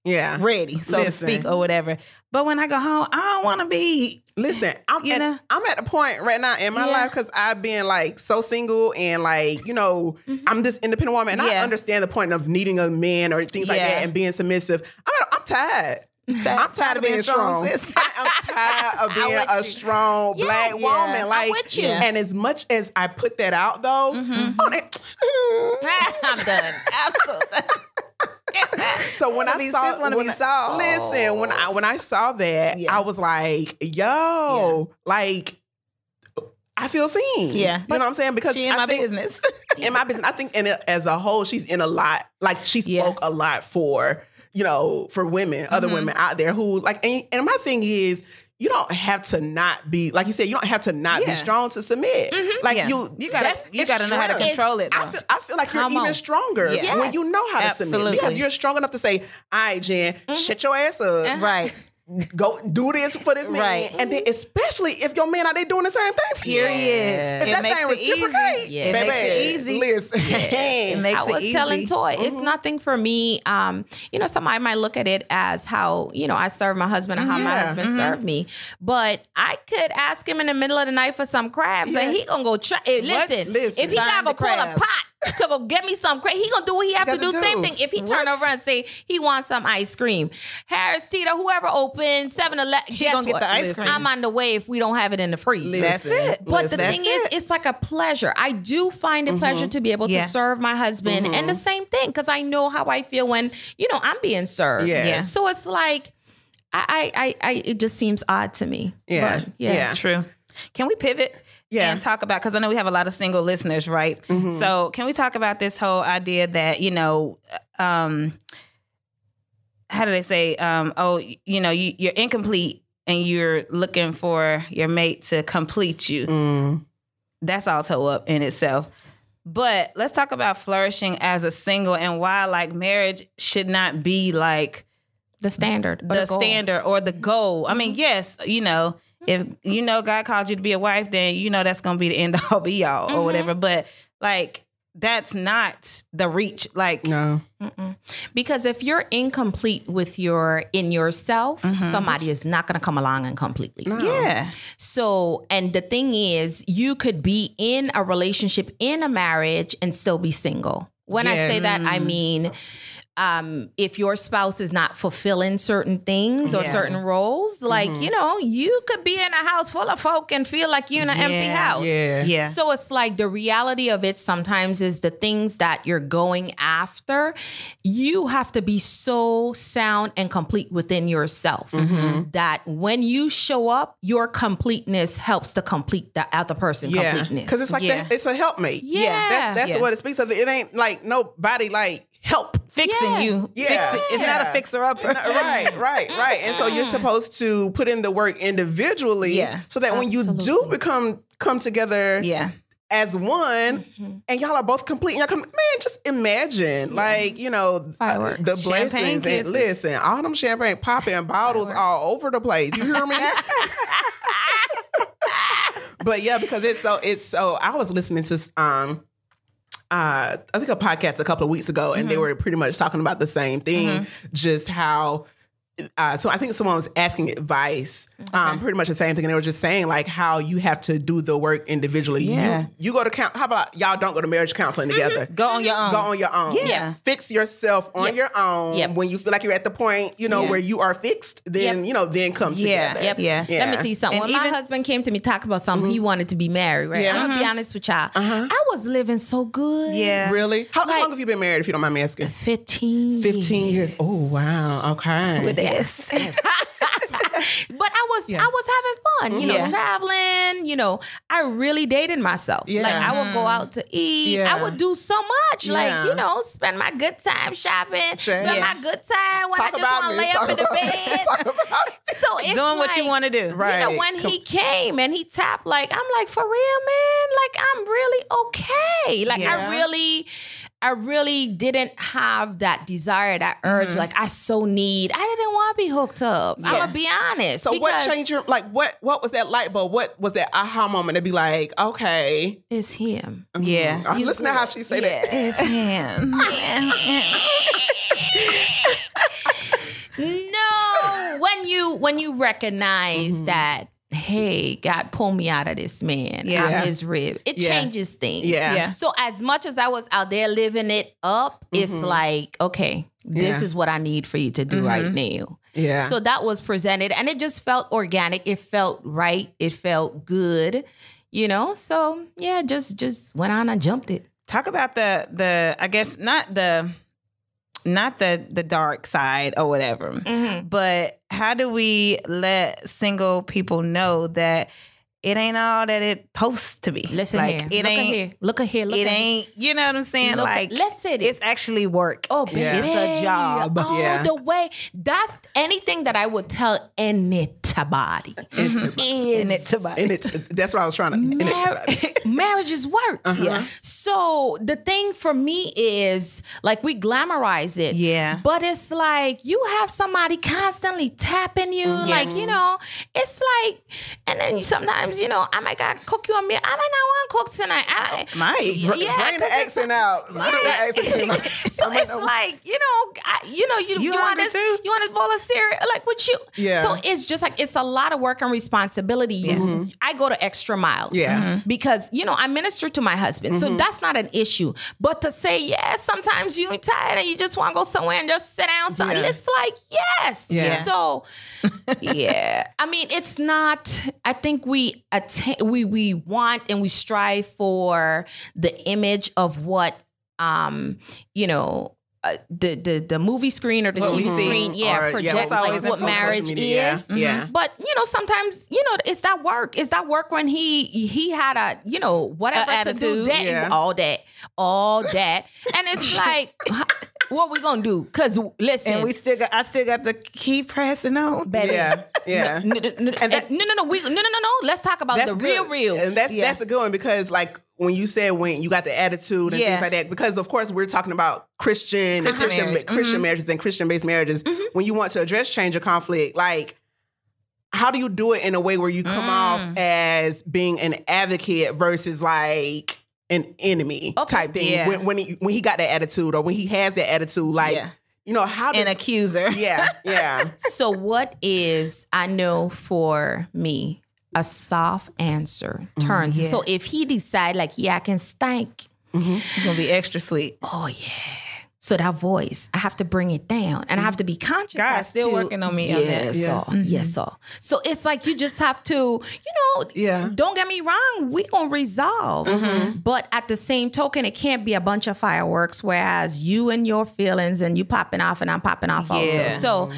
Speaker 1: Yeah.
Speaker 2: ready, so
Speaker 1: Listen.
Speaker 2: to speak, or whatever. But when I go home, I don't wanna be
Speaker 1: Listen, I'm
Speaker 2: You
Speaker 1: at,
Speaker 2: know?
Speaker 1: I'm at the point right now in my
Speaker 2: Yeah.
Speaker 1: life because I've been like so single and like you know I'm this independent woman and I
Speaker 2: Mm-hmm.
Speaker 1: Understand the point of needing a man or things like that and being submissive. I'm I'm tired. I'm tired of being strong.
Speaker 2: sis.
Speaker 1: I, am tired of being a
Speaker 3: you.
Speaker 1: strong
Speaker 3: Yes,
Speaker 1: black
Speaker 3: yeah.
Speaker 1: woman. Like,
Speaker 3: with you.
Speaker 1: And as much as I put that out though,
Speaker 2: Mm-hmm.
Speaker 1: on it,
Speaker 3: I'm done. Absolutely.
Speaker 1: So when I saw, when I-
Speaker 2: soft.
Speaker 1: listen, when I when I saw that,
Speaker 2: Yeah.
Speaker 1: I was like, yo, like. I feel seen.
Speaker 2: Yeah.
Speaker 1: you know what I'm saying? Because
Speaker 2: she in
Speaker 1: I
Speaker 2: my
Speaker 1: think-
Speaker 2: business.
Speaker 1: in my business, I think in a, as a whole, she's in a lot. Like she
Speaker 2: Yeah.
Speaker 1: spoke a lot for you know for women, other
Speaker 2: Mm-hmm.
Speaker 1: women out there who like. And, and my thing is, you don't have to not be like you said. You don't have to not
Speaker 2: Yeah.
Speaker 1: be strong to submit. Mm-hmm. Like
Speaker 2: Yeah.
Speaker 1: you,
Speaker 2: You gotta- you gotta know how to control it,
Speaker 1: I feel, I feel like
Speaker 3: Come
Speaker 1: you're even stronger
Speaker 2: Yes.
Speaker 1: when you know how to submit because you're strong enough to say, "All right, Jen, mm-hmm. shut your ass up."
Speaker 2: right.
Speaker 1: Go do this for this man,
Speaker 2: Right.
Speaker 1: and then especially if your man out there doing the same thing for you.
Speaker 2: Period.
Speaker 1: If
Speaker 2: It
Speaker 1: that
Speaker 2: makes
Speaker 1: thing
Speaker 2: it easy.
Speaker 1: reciprocate,
Speaker 2: Yeah. It
Speaker 1: baby,
Speaker 2: makes it easy.
Speaker 1: listen,
Speaker 2: It makes
Speaker 3: I was
Speaker 2: it easy.
Speaker 3: telling Toy, it's nothing for me. Um, you know, somebody might look at it as how you know I serve my husband and how my
Speaker 1: Yeah.
Speaker 3: husband served me, but I could ask him in the middle of the night for some crabs,
Speaker 1: Yeah.
Speaker 3: and he gonna go try. Listen,
Speaker 1: Listen.
Speaker 3: if he
Speaker 2: Find
Speaker 3: gotta go
Speaker 2: the
Speaker 3: pull a pot to go get me some crab, he gonna do what he have to
Speaker 1: gotta
Speaker 3: do.
Speaker 1: do.
Speaker 3: Same thing. If he turn over and say he wants some ice cream, Harris Teeter, whoever opened Seven Eleven, guess
Speaker 2: gonna get
Speaker 3: what?
Speaker 2: the ice cream.
Speaker 3: I'm on the way if we don't have it in the freezer.
Speaker 2: That's it.
Speaker 3: But the thing is, it's like a pleasure. I do find it mm-hmm. pleasure to be able
Speaker 2: Yeah.
Speaker 3: to serve my husband, mm-hmm. and the same thing because I know how I feel when you know I'm being served.
Speaker 1: Yeah.
Speaker 2: Yeah.
Speaker 3: So it's like, I, I, I, I it just seems odd to me.
Speaker 1: Yeah.
Speaker 3: But, yeah.
Speaker 1: Yeah.
Speaker 2: True. Can we pivot?
Speaker 1: Yeah.
Speaker 2: And talk about because I know we have a lot of single listeners, right? So can we talk about this whole idea that you know, um, how do they say? Um, oh, you know, you, you're incomplete and you're looking for your mate to complete you.
Speaker 1: Mm.
Speaker 2: That's all toe up in itself. But let's talk about flourishing as a single and why like marriage should not be like
Speaker 3: The standard, or
Speaker 2: the standard or the goal. I mean, yes, you know, if you know God called you to be a wife, then you know that's gonna be the end all be all or mm-hmm. whatever. But like that's not the reach. Like
Speaker 1: No.
Speaker 3: Because if you're incomplete with your in yourself, mm-hmm. somebody is not going to come along and completely.
Speaker 2: yeah.
Speaker 3: So, and the thing is, you could be in a relationship, in a marriage, and still be single. When I say that, I mean, um, if your spouse is not fulfilling certain things or
Speaker 2: Yeah.
Speaker 3: certain roles, like, you know, you could be in a house full of folk and feel like you're in an empty house.
Speaker 1: Yeah.
Speaker 2: Yeah.
Speaker 3: So it's like the reality of it sometimes is the things that you're going after, you have to be so sound and complete within yourself that when you show up, your completeness helps to complete the other person
Speaker 1: Yeah.
Speaker 3: completeness.
Speaker 1: Because it's like
Speaker 2: Yeah.
Speaker 1: that, it's a helpmate.
Speaker 3: Yeah.
Speaker 1: That's that's
Speaker 2: Yeah.
Speaker 1: what it speaks of. It ain't like nobody like help.
Speaker 2: Fixing
Speaker 3: Yeah.
Speaker 2: you.
Speaker 1: Yeah.
Speaker 2: Fix it. It's not a fixer upper.
Speaker 1: right, right, right. And so you're supposed to put in the work individually
Speaker 2: Yeah.
Speaker 1: so that when you do become come together
Speaker 2: Yeah.
Speaker 1: as one, and y'all are both complete. And y'all come, man, just imagine, like you know, uh,
Speaker 3: Fireworks.
Speaker 1: the
Speaker 2: Champagne
Speaker 1: blessings.
Speaker 2: kisses.
Speaker 1: And listen, all them champagne popping bottles all over the place. You hear me? but yeah, because it's so it's so. I was listening to um. Uh, I think a podcast a couple of weeks ago, and
Speaker 3: Mm-hmm.
Speaker 1: they were pretty much talking about the same thing. Just how uh, so I think someone was asking advice, um, pretty much the same thing, and they were just saying like how you have to do the work individually.
Speaker 2: Yeah.
Speaker 1: You you go to count. How about y'all don't go to marriage counseling mm-hmm. together?
Speaker 2: Go on your own.
Speaker 1: Go on your own.
Speaker 2: Yeah.
Speaker 1: Fix yourself on
Speaker 3: Yep.
Speaker 1: your own.
Speaker 3: Yep.
Speaker 1: When you feel like you're at the point, you know,
Speaker 2: Yeah.
Speaker 1: where you are fixed, then
Speaker 3: Yep.
Speaker 1: you know, then come
Speaker 2: Yeah.
Speaker 1: together.
Speaker 3: Yep.
Speaker 2: Yeah.
Speaker 1: Yeah.
Speaker 3: Let me tell you something.
Speaker 2: And
Speaker 3: when my husband came to me talk about something, he mm-hmm. wanted to be married, right?
Speaker 1: Yeah.
Speaker 3: I'm gonna be uh-huh. honest with y'all. Uh-huh. I was living so good.
Speaker 2: Yeah.
Speaker 1: Really? How, how long have you been married, if you don't mind me asking?
Speaker 3: 15.
Speaker 1: 15 years. Oh, wow. Okay.
Speaker 3: With S. but I was
Speaker 1: Yeah.
Speaker 3: I was having fun, you know, traveling, you know. I really dated myself.
Speaker 1: Yeah.
Speaker 3: Like I would go out to eat.
Speaker 1: Yeah.
Speaker 3: I would do so much.
Speaker 1: Yeah.
Speaker 3: Like, you know, spend my good time shopping.
Speaker 1: Sure.
Speaker 3: Spend
Speaker 2: Yeah.
Speaker 3: my good time when
Speaker 1: Talk
Speaker 3: I just want to lay
Speaker 1: Talk
Speaker 3: up in the bed. So it's
Speaker 2: Doing what you want to do.
Speaker 1: Right.
Speaker 3: you know, when he came and he tapped, like, I'm like, for real, man, like, I'm really okay. Like,
Speaker 2: Yeah.
Speaker 3: I really, I really didn't have that desire, that urge.
Speaker 2: Mm-hmm.
Speaker 3: Like, I so need, I didn't want to be hooked up. I'm going to be honest.
Speaker 1: So what
Speaker 3: because
Speaker 1: changed your like what what was that light bulb? What was that aha moment to be like, okay.
Speaker 3: It's him.
Speaker 2: Yeah.
Speaker 1: Uh, listen to how she say that.
Speaker 2: It's him.
Speaker 3: No, when you when you recognize that, hey, God pull me out of this man,
Speaker 2: Yeah.
Speaker 3: out of his rib, it
Speaker 1: Yeah.
Speaker 3: changes things.
Speaker 1: Yeah.
Speaker 2: Yeah.
Speaker 3: So as much as I was out there living it up, it's mm-hmm. like, okay, this
Speaker 1: Yeah.
Speaker 3: is what I need for you to do right mm-hmm. now.
Speaker 1: Yeah.
Speaker 3: So that was presented and it just felt organic. It felt right. It felt good. You know? So yeah, just just went on and jumped it.
Speaker 2: Talk about the the I guess not the not the the dark side or whatever.
Speaker 3: Mm-hmm.
Speaker 2: But how do we let single people know that it ain't all that it supposed to be?
Speaker 3: Listen
Speaker 2: like
Speaker 3: here.
Speaker 2: it
Speaker 3: look
Speaker 2: ain't
Speaker 3: here. Look at here. Look
Speaker 2: it
Speaker 3: at
Speaker 2: ain't you know what I'm saying?
Speaker 3: Look at-
Speaker 2: like
Speaker 3: listen,
Speaker 2: it's actually work.
Speaker 3: Oh, baby.
Speaker 1: Yeah.
Speaker 2: It's a job.
Speaker 3: All
Speaker 1: Yeah.
Speaker 3: the way. That's anything that I would tell anybody. Is
Speaker 1: and it's that's what I was trying to and
Speaker 3: Mar- marriage is work.
Speaker 1: Uh-huh.
Speaker 2: Yeah.
Speaker 3: So the thing for me is like we glamorize it.
Speaker 2: Yeah.
Speaker 3: But it's like you have somebody constantly tapping you.
Speaker 1: Mm-hmm.
Speaker 3: Like, you know, it's like, and then you, sometimes, you know, I might got cook you a meal. I might not want to cook tonight. I,
Speaker 2: Might.
Speaker 1: Br-
Speaker 3: Yeah,
Speaker 1: bring the accent out. Bring the accent out.
Speaker 3: so it's like you know, I, you know, you,
Speaker 2: You
Speaker 3: you, want this,
Speaker 2: too?
Speaker 3: you want this bowl of cereal, like what you.
Speaker 1: Yeah.
Speaker 3: So it's just like it's a lot of work and responsibility. You, I go to extra mile.
Speaker 1: Yeah. Mhm.
Speaker 3: Because you know I minister to my husband, so that's not an issue. But to say yes, sometimes you ain't tired and you just want to go somewhere and just sit down.
Speaker 1: Yeah.
Speaker 3: It's like yes.
Speaker 1: Yeah.
Speaker 3: So yeah, I mean, it's not. I think we attain, we we want and we strive for the image of what um you know. Uh, the, the the movie screen or the
Speaker 2: What we
Speaker 3: TV screen, yeah,
Speaker 1: Or,
Speaker 3: projects
Speaker 1: what
Speaker 3: like what marriage
Speaker 1: media.
Speaker 3: is.
Speaker 1: Yeah. yeah.
Speaker 3: But you know, sometimes you know it's that work. It's that work when he he had a you know whatever
Speaker 2: A
Speaker 3: to do
Speaker 2: attitude.
Speaker 3: that
Speaker 1: Yeah.
Speaker 3: all that all that, and it's like, what we gonna do? Because listen,
Speaker 2: And we still got I still got to keep pressing on.
Speaker 3: baby,
Speaker 1: Yeah. Yeah.
Speaker 3: no, no, no,
Speaker 1: And that-
Speaker 3: no, no, no, we, no, no, no, no. Let's talk about
Speaker 1: That's
Speaker 3: the
Speaker 1: good.
Speaker 3: real, real.
Speaker 1: And that's
Speaker 3: Yeah.
Speaker 1: that's a good one because like when you said when you got the attitude and
Speaker 3: Yeah.
Speaker 1: things like that, because of course we're talking about Christian
Speaker 2: Christian
Speaker 1: Christian
Speaker 2: marriage. Mm-hmm.
Speaker 1: Christian marriages and Christian based marriages. When you want to address change or conflict, like how do you do it in a way where you come
Speaker 2: Mm.
Speaker 1: off as being an advocate versus like an enemy
Speaker 3: Okay.
Speaker 1: type thing
Speaker 2: Yeah.
Speaker 1: when when he when he got that attitude or when he has that attitude like
Speaker 2: Yeah.
Speaker 1: you know how does
Speaker 2: An accuser.
Speaker 1: yeah yeah
Speaker 3: so, what is I know for me a soft answer mm-hmm. turns.
Speaker 2: Yeah.
Speaker 3: So if he decide like, yeah, I can stank. Mm-hmm.
Speaker 2: It's gonna be extra sweet.
Speaker 3: Oh yeah. So that voice, I have to bring it down, and I have to be conscious.
Speaker 2: God's still
Speaker 3: to-
Speaker 2: working on me on that.
Speaker 3: Yes,
Speaker 1: Yeah.
Speaker 3: sir. yes, sir. So it's like you just have to, you know,
Speaker 1: Yeah.
Speaker 3: Don't get me wrong, we gonna resolve, but at the same token, it can't be a bunch of fireworks. Whereas you and your feelings, and you popping off, and I'm popping off
Speaker 2: Yeah.
Speaker 3: also. So,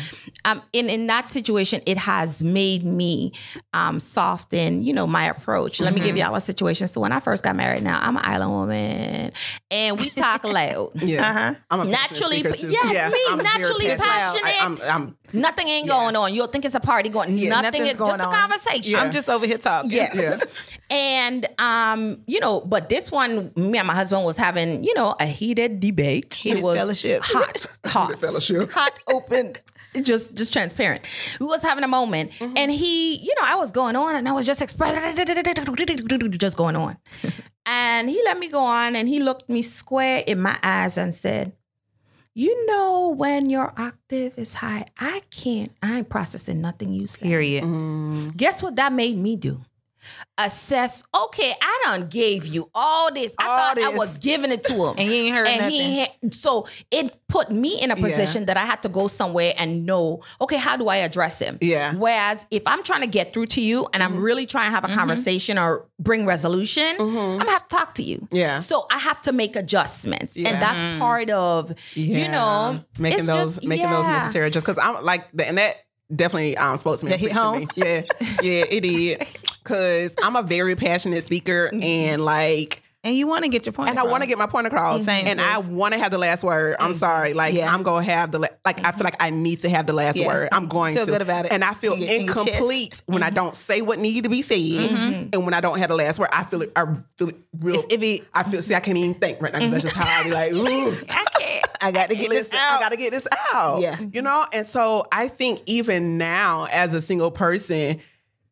Speaker 3: um, in in that situation, it has made me um soften, you know, my approach. Let me give y'all a situation. So when I first got married, now I'm an island woman, and we talk loud.
Speaker 1: yeah
Speaker 2: Uh-huh.
Speaker 1: I'm I'm a
Speaker 3: Naturally-
Speaker 1: speaker, too.
Speaker 3: yes, me,
Speaker 1: I'm
Speaker 3: naturally
Speaker 1: passionate. I, I'm. I'm
Speaker 3: Nothing ain't
Speaker 1: Yeah.
Speaker 3: going on. You'll think it's a party going. nothing is
Speaker 2: going
Speaker 3: just a conversation.
Speaker 1: Yeah.
Speaker 2: I'm just over here talking.
Speaker 3: Yes.
Speaker 1: Yeah.
Speaker 3: And um, you know, but this one, me and my husband was having, you know, a heated debate.
Speaker 2: Heated
Speaker 3: it was
Speaker 2: fellowship.
Speaker 3: hot, hot,
Speaker 1: fellowship.
Speaker 3: hot, open, just just transparent. We was having a moment,
Speaker 2: Mm-hmm.
Speaker 3: and he, you know, I was going on, and I was just expressing, just going on, and he let me go on, and he looked me square in my eyes and said. You know when your octave is high, I can't. I ain't processing nothing you say.
Speaker 2: Period.
Speaker 1: Mm-hmm.
Speaker 3: Guess what that made me do? Assess. Okay, I done gave you all this. I
Speaker 2: All
Speaker 3: thought I was giving it to him,
Speaker 2: And you ain't heard
Speaker 3: and
Speaker 2: nothing.
Speaker 3: he had, so it put me in a position that I had to go somewhere and know. Okay, how do I address him?
Speaker 1: Yeah.
Speaker 3: Whereas if I'm trying to get through to you and I'm mm-hmm. really trying to have a mm-hmm. conversation or bring resolution, mm-hmm. I'm gonna have to talk to you.
Speaker 1: Yeah.
Speaker 3: So I have to make adjustments,
Speaker 1: Yeah.
Speaker 3: and that's part of you know
Speaker 1: making those
Speaker 3: just-
Speaker 1: making those necessary just because I'm like the, and that definitely um spoke to me
Speaker 2: That
Speaker 1: and
Speaker 2: hit home?
Speaker 1: me. Yeah, yeah, it did. Cause I'm a very passionate speaker
Speaker 3: Mm-hmm.
Speaker 1: and like
Speaker 2: and you want to get your point.
Speaker 1: and I want to get my point across,
Speaker 2: Same,
Speaker 1: and
Speaker 2: sis.
Speaker 1: I want to have the last word. I'm sorry, like
Speaker 2: Yeah.
Speaker 1: I'm gonna have the la- like. I feel like I need to have the last
Speaker 2: Yeah.
Speaker 1: word. I'm going to
Speaker 2: Feel
Speaker 1: to,
Speaker 2: good about it.
Speaker 1: and I feel
Speaker 2: In your- in your chest.
Speaker 1: incomplete when I don't say what needed to be said, and when I don't have the last word. I feel it. I feel it real.
Speaker 2: It's- it be-
Speaker 1: I feel. See, I can't even think right now because that's just how I be like.
Speaker 2: I got to get this out.
Speaker 1: I got to get this out.
Speaker 2: Yeah.
Speaker 1: You know? And so I think even now, as a single person,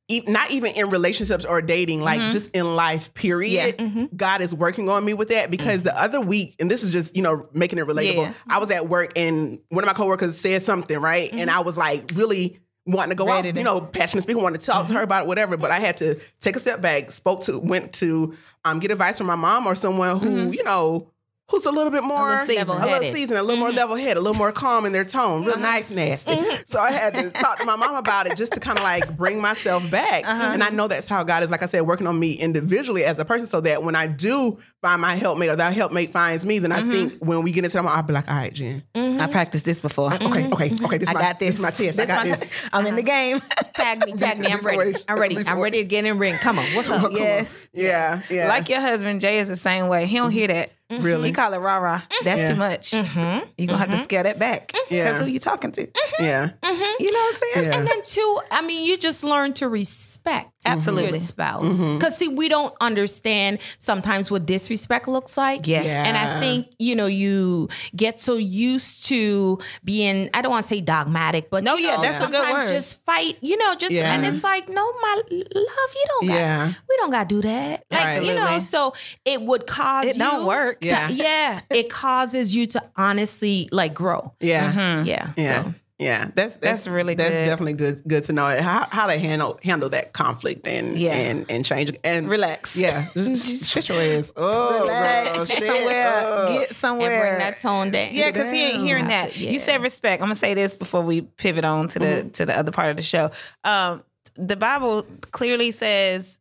Speaker 1: e- not even in relationships or dating, like
Speaker 2: Mm-hmm.
Speaker 1: just in life, period, God is working on me with that because the other week, and this is just, you know, making it relatable.
Speaker 2: Yeah.
Speaker 1: I was at work and one of my coworkers said something, right? And I was like, really wanting to go
Speaker 2: Ready
Speaker 1: off, you know, passionate speaker, wanted to talk to her about it, whatever. But I had to take a step back, spoke to, went to um, get advice from my mom or someone who, you know, who's a little bit more
Speaker 2: little seasoned.
Speaker 1: a little seasoned, a little more mm-hmm. level headed, a little more calm in their tone, real uh-huh. nice, nasty. Mm-hmm. So I had to talk to my mom about it just to kind of like bring myself back. Uh-huh. And I know that's how God is, like I said, working on me individually as a person, so that when I do find my helpmate or that helpmate finds me, then I mm-hmm. think when we get into them, I'll be like, all right, Jen.
Speaker 2: I practiced this before.
Speaker 1: Uh, okay, okay, okay. This
Speaker 2: I
Speaker 1: my,
Speaker 2: got this.
Speaker 1: This is my test. I got
Speaker 3: my-
Speaker 1: this.
Speaker 2: I'm in the game.
Speaker 3: Tag me, tag me. I'm ready.
Speaker 1: way.
Speaker 3: I'm ready. I'm ready to get in ring. Come on, what's up?
Speaker 2: yes.
Speaker 1: Yeah, yeah.
Speaker 2: Like your husband, Jay is the same way. He don't hear that. Mm-hmm.
Speaker 1: Really?
Speaker 2: He call it rah rah. That's
Speaker 1: Yeah.
Speaker 2: too much. Mm-hmm. You're gonna have to mm-hmm. scale that back. Because
Speaker 1: Yeah.
Speaker 2: who you talking to?
Speaker 1: yeah.
Speaker 2: You know what I'm saying?
Speaker 1: Yeah.
Speaker 3: And then two, I mean, you just learn to respect
Speaker 2: Absolutely.
Speaker 3: your spouse. Because see, we don't understand sometimes what disrespect looks like.
Speaker 2: Yes.
Speaker 1: Yeah.
Speaker 3: And I think, you know, you get so used to being, I don't want to say dogmatic, but
Speaker 2: No,
Speaker 3: you
Speaker 2: yeah,
Speaker 3: know,
Speaker 2: that's a good
Speaker 3: sometimes
Speaker 2: word.
Speaker 3: just fight, you know, just
Speaker 1: Yeah.
Speaker 3: and it's like, no, my love, you don't got
Speaker 1: Yeah.
Speaker 3: we don't gotta do that. Like, you know, so it would cause
Speaker 2: It don't
Speaker 3: you
Speaker 2: work.
Speaker 3: to-
Speaker 1: Yeah.
Speaker 3: yeah. It causes you to honestly like grow.
Speaker 1: Yeah.
Speaker 3: Yeah.
Speaker 1: Yeah.
Speaker 3: So
Speaker 1: Yeah, that's, that's
Speaker 2: That's really
Speaker 1: that's
Speaker 2: good.
Speaker 1: definitely good good to know how how to handle handle that conflict and
Speaker 2: Yeah.
Speaker 1: and and change and
Speaker 2: Relax.
Speaker 1: Yeah, just shut your ass. Oh,
Speaker 2: Relax.
Speaker 1: girl, shit.
Speaker 2: somewhere.
Speaker 1: Oh.
Speaker 2: Get somewhere.
Speaker 3: and bring that tone down.
Speaker 2: Yeah, because he ain't hearing that.
Speaker 3: Yeah.
Speaker 2: You said respect. I'm gonna say this before we pivot on to the
Speaker 1: Mm-hmm.
Speaker 2: to the other part of the show. Um, the Bible clearly says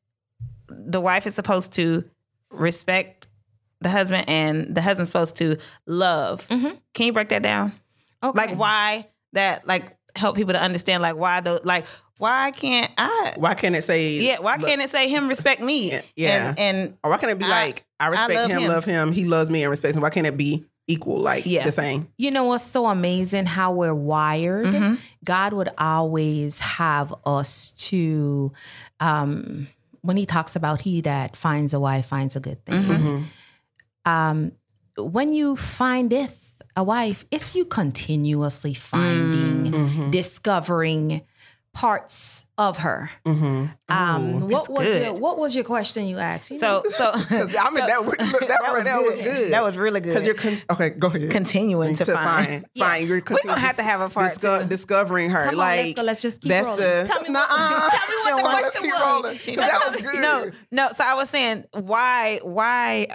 Speaker 2: the wife is supposed to respect the husband, and the husband's supposed to love.
Speaker 3: Mhm.
Speaker 2: Can you break that down?
Speaker 3: Okay.
Speaker 2: Like why that? Like help people to understand. Like why the like why can't I?
Speaker 1: Why can't it say?
Speaker 2: Yeah, why can't it say him respect me?
Speaker 1: Yeah, yeah.
Speaker 2: and, and
Speaker 1: Or why can't it be
Speaker 2: I-
Speaker 1: like I respect
Speaker 2: love
Speaker 1: him,
Speaker 2: him.
Speaker 1: love him, he loves me and respects me? Why can't it be equal, like
Speaker 2: Yeah.
Speaker 1: the same?
Speaker 3: You know what's so amazing how we're wired?
Speaker 2: Mhm.
Speaker 3: God would always have us to um when he talks about he that finds a wife finds a good thing.
Speaker 2: Mhm.
Speaker 3: Um when you findeth a wife, it's you continuously finding,
Speaker 1: Mm-hmm.
Speaker 3: discovering parts of her.
Speaker 1: Mm-hmm.
Speaker 3: Um what was
Speaker 2: good.
Speaker 3: your what was your question you asked? You
Speaker 2: so so
Speaker 1: I mean, that, was- look, that, right there was good.
Speaker 2: That was really good.
Speaker 1: because you're con- okay. Go ahead.
Speaker 2: continuing to,
Speaker 1: to
Speaker 2: find.
Speaker 1: find, find. You're
Speaker 2: We're gonna
Speaker 1: continuing
Speaker 2: have to have a part
Speaker 1: disco-
Speaker 2: two.
Speaker 1: discovering her.
Speaker 3: Come on,
Speaker 1: like
Speaker 3: let's go. Let's just keep
Speaker 1: that's
Speaker 3: rolling.
Speaker 1: the
Speaker 3: Tell me
Speaker 1: Nuh-uh.
Speaker 3: what- tell me what
Speaker 1: Come
Speaker 3: the
Speaker 1: on, let's
Speaker 3: question
Speaker 1: keep
Speaker 3: was.
Speaker 1: That was good.
Speaker 2: No, no. So I was saying, why, why,